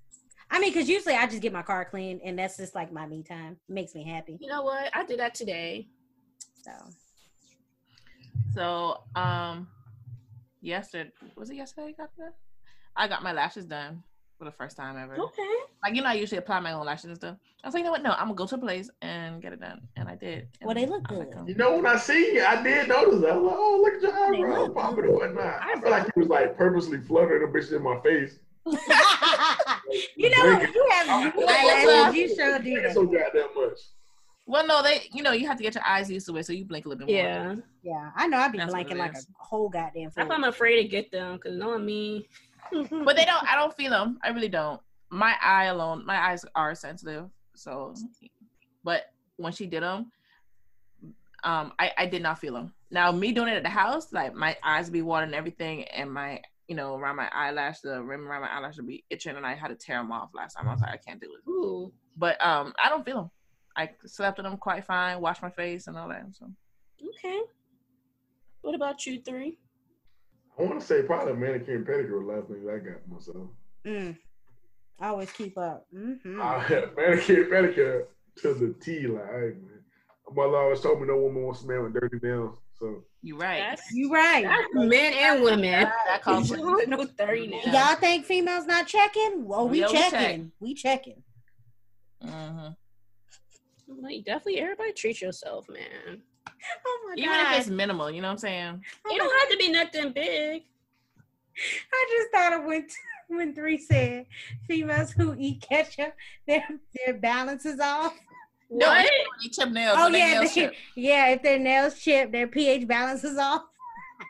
I mean, because usually I just get my car cleaned, and that's just like my me time. It makes me happy. You know what? I did that today. So So, um, yesterday was it yesterday? I got that. I got my lashes done for the first time ever. Okay. Like you know, I usually apply my own lashes and stuff. I was like, you know what? No, I'm gonna go to a place and get it done, and I did. Well, they look I was like, good. oh. You know, when I see you, I did notice that. I was like, oh, look at your They eyebrows look popping and whatnot. I feel like you was like purposely fluttering the bitch in my face. you know, you have you eyelashes. You sure do So that. goddamn much. Well, no, they, you know, you have to get your eyes used to it, so you blink a little bit more. Yeah. Yeah, I know. I'd be That's what blanking like a whole goddamn That's why I'm afraid to get them because knowing me. But they don't. I don't feel them. I really don't. My eye alone. My eyes are sensitive. So, but when she did them, um, I I did not feel them. Now me doing it at the house, like my eyes be watering and everything, and my you know, around my eyelash, the rim around my eyelash would be itching, and I had to tear them off last time. I was like, I can't do it. Ooh. But um, I don't feel them. I slept in them quite fine, washed my face and all that. So Okay. What about you three? I want to say probably manicure and pedicure last thing I got myself. Mm. I always keep up. hmm I had manicure and pedicure to the T. Like, hey, man. My mother always told me no woman wants a man with dirty nails. So you right. That's, You right. that's men and women. That calls for- no thirty now. Y'all think females not checking? Well, we Yeah, we check. checking. We checking. hmm Like definitely, everybody treat yourself, man. Oh my Even god! if it's minimal, you know what I'm saying? It don't have to be nothing big. I just thought of when when three said females who eat ketchup, their their balance is off. No, What? they chip nails. Oh yeah, nails they- yeah. If their nails chip, their pH balance is off.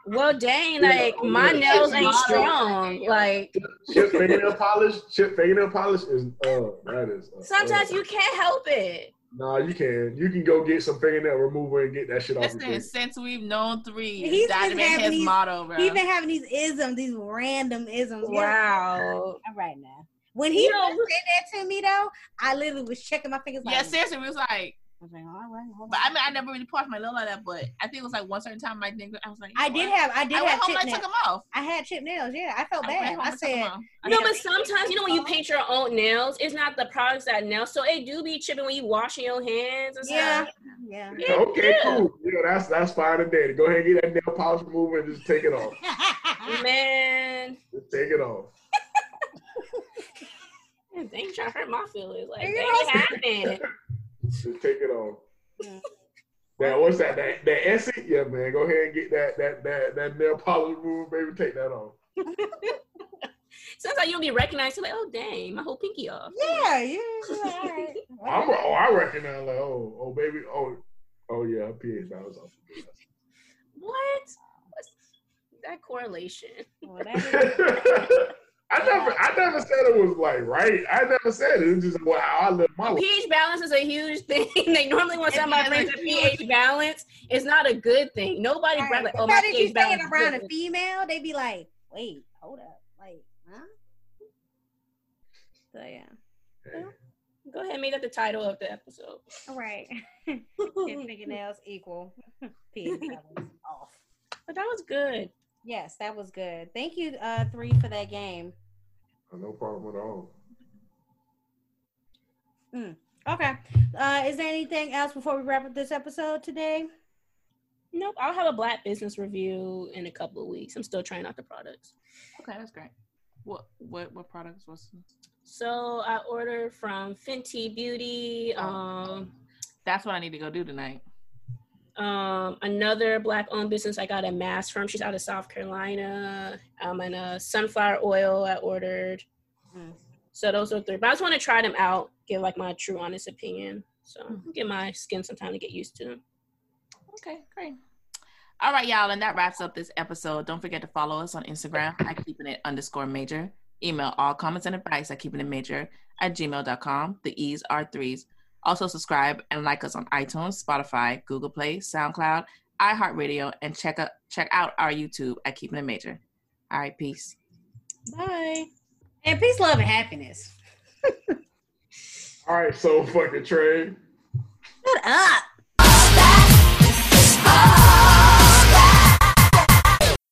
Well, dang, like my nails ain't strong. Like chip fingernail polish, chip fingernail polish is uh that is. Uh, sometimes uh, you can't help it. Nah, you can. You can go get some fingernail remover and get that shit off Listen, face. since we've known three, He's that been been having his these- motto, bro. He been having these isms, these random isms. Yeah. Wow. All right now. When he You know- said that to me though, I literally was checking my fingers. Like, yeah, seriously, we was like, I was like, oh, all right, hold but. I mean, I never really pushed my nail like that, but I think it was like one certain time I think I was like, I did what? have, I did I have home chip and I took them off. I had chip nails. Yeah, I felt I bad. I and took 'em said, off. No, but sometimes you know when you paint your own nails, it's not the products that nail, so it do be chipping when you washing your hands and yeah, stuff. yeah. Yeah, Okay, yeah. cool. Yeah, that's that's fine and dandy. Go ahead and get that nail polish remover and just take it off. Man, Just take it off. man, they ain't trying to hurt my feelings. Like, You they know- ain't happening. Just take it off. Yeah. Now, what's that? That that Essie? Yeah, man. Go ahead and get that that that that nail polish remover, baby. Take that off. Sometimes you'll be recognized, you're like, oh, dang, my whole pinky off. yeah, yeah. All right. I'm, oh, I recognize like, oh, oh, baby, oh, oh yeah, her pH balance off. What? What's that correlation? Well, that is- I never, I never said it was like right. I never said it. It's just well, how I live my life. pH balance is a huge thing. they normally when It somebody is brings a a pH balance, it's not a good thing. Nobody All brings like, oh, How my did you pH say it balance. is around a female? they'd be like, wait, hold up, like, huh? So yeah. Go ahead and make that the title of the episode. All right. His fingernails equal pH balance off. But that was good. Yes, that was good. Thank you, uh, three for that game. No problem at all. Okay. Uh, is there anything else before we wrap up this episode today? Nope, I'll have a black business review in a couple of weeks. I'm still trying out the products. Okay, that's great. What what what products was? So I ordered from Fenty Beauty, um, That's what I need to go do tonight. Um, another black owned business. I got a mask from. She's out of South Carolina. Um, and a sunflower oil I ordered. Mm. So those are three. But I just want to try them out, give like my true honest opinion. So give my skin some time to get used to them. Okay, great. All right, y'all, and that wraps up this episode. Don't forget to follow us on Instagram at keeping it underscore major. Email all comments and advice at keeping it major at gmail.com. The E's are threes. Also, subscribe and like us on iTunes, Spotify, Google Play, SoundCloud, iHeartRadio, and check, up, check out our YouTube at Keeping It Major. All right, peace. Bye. And peace, love, and happiness. All right, so fucking Trey. Shut up.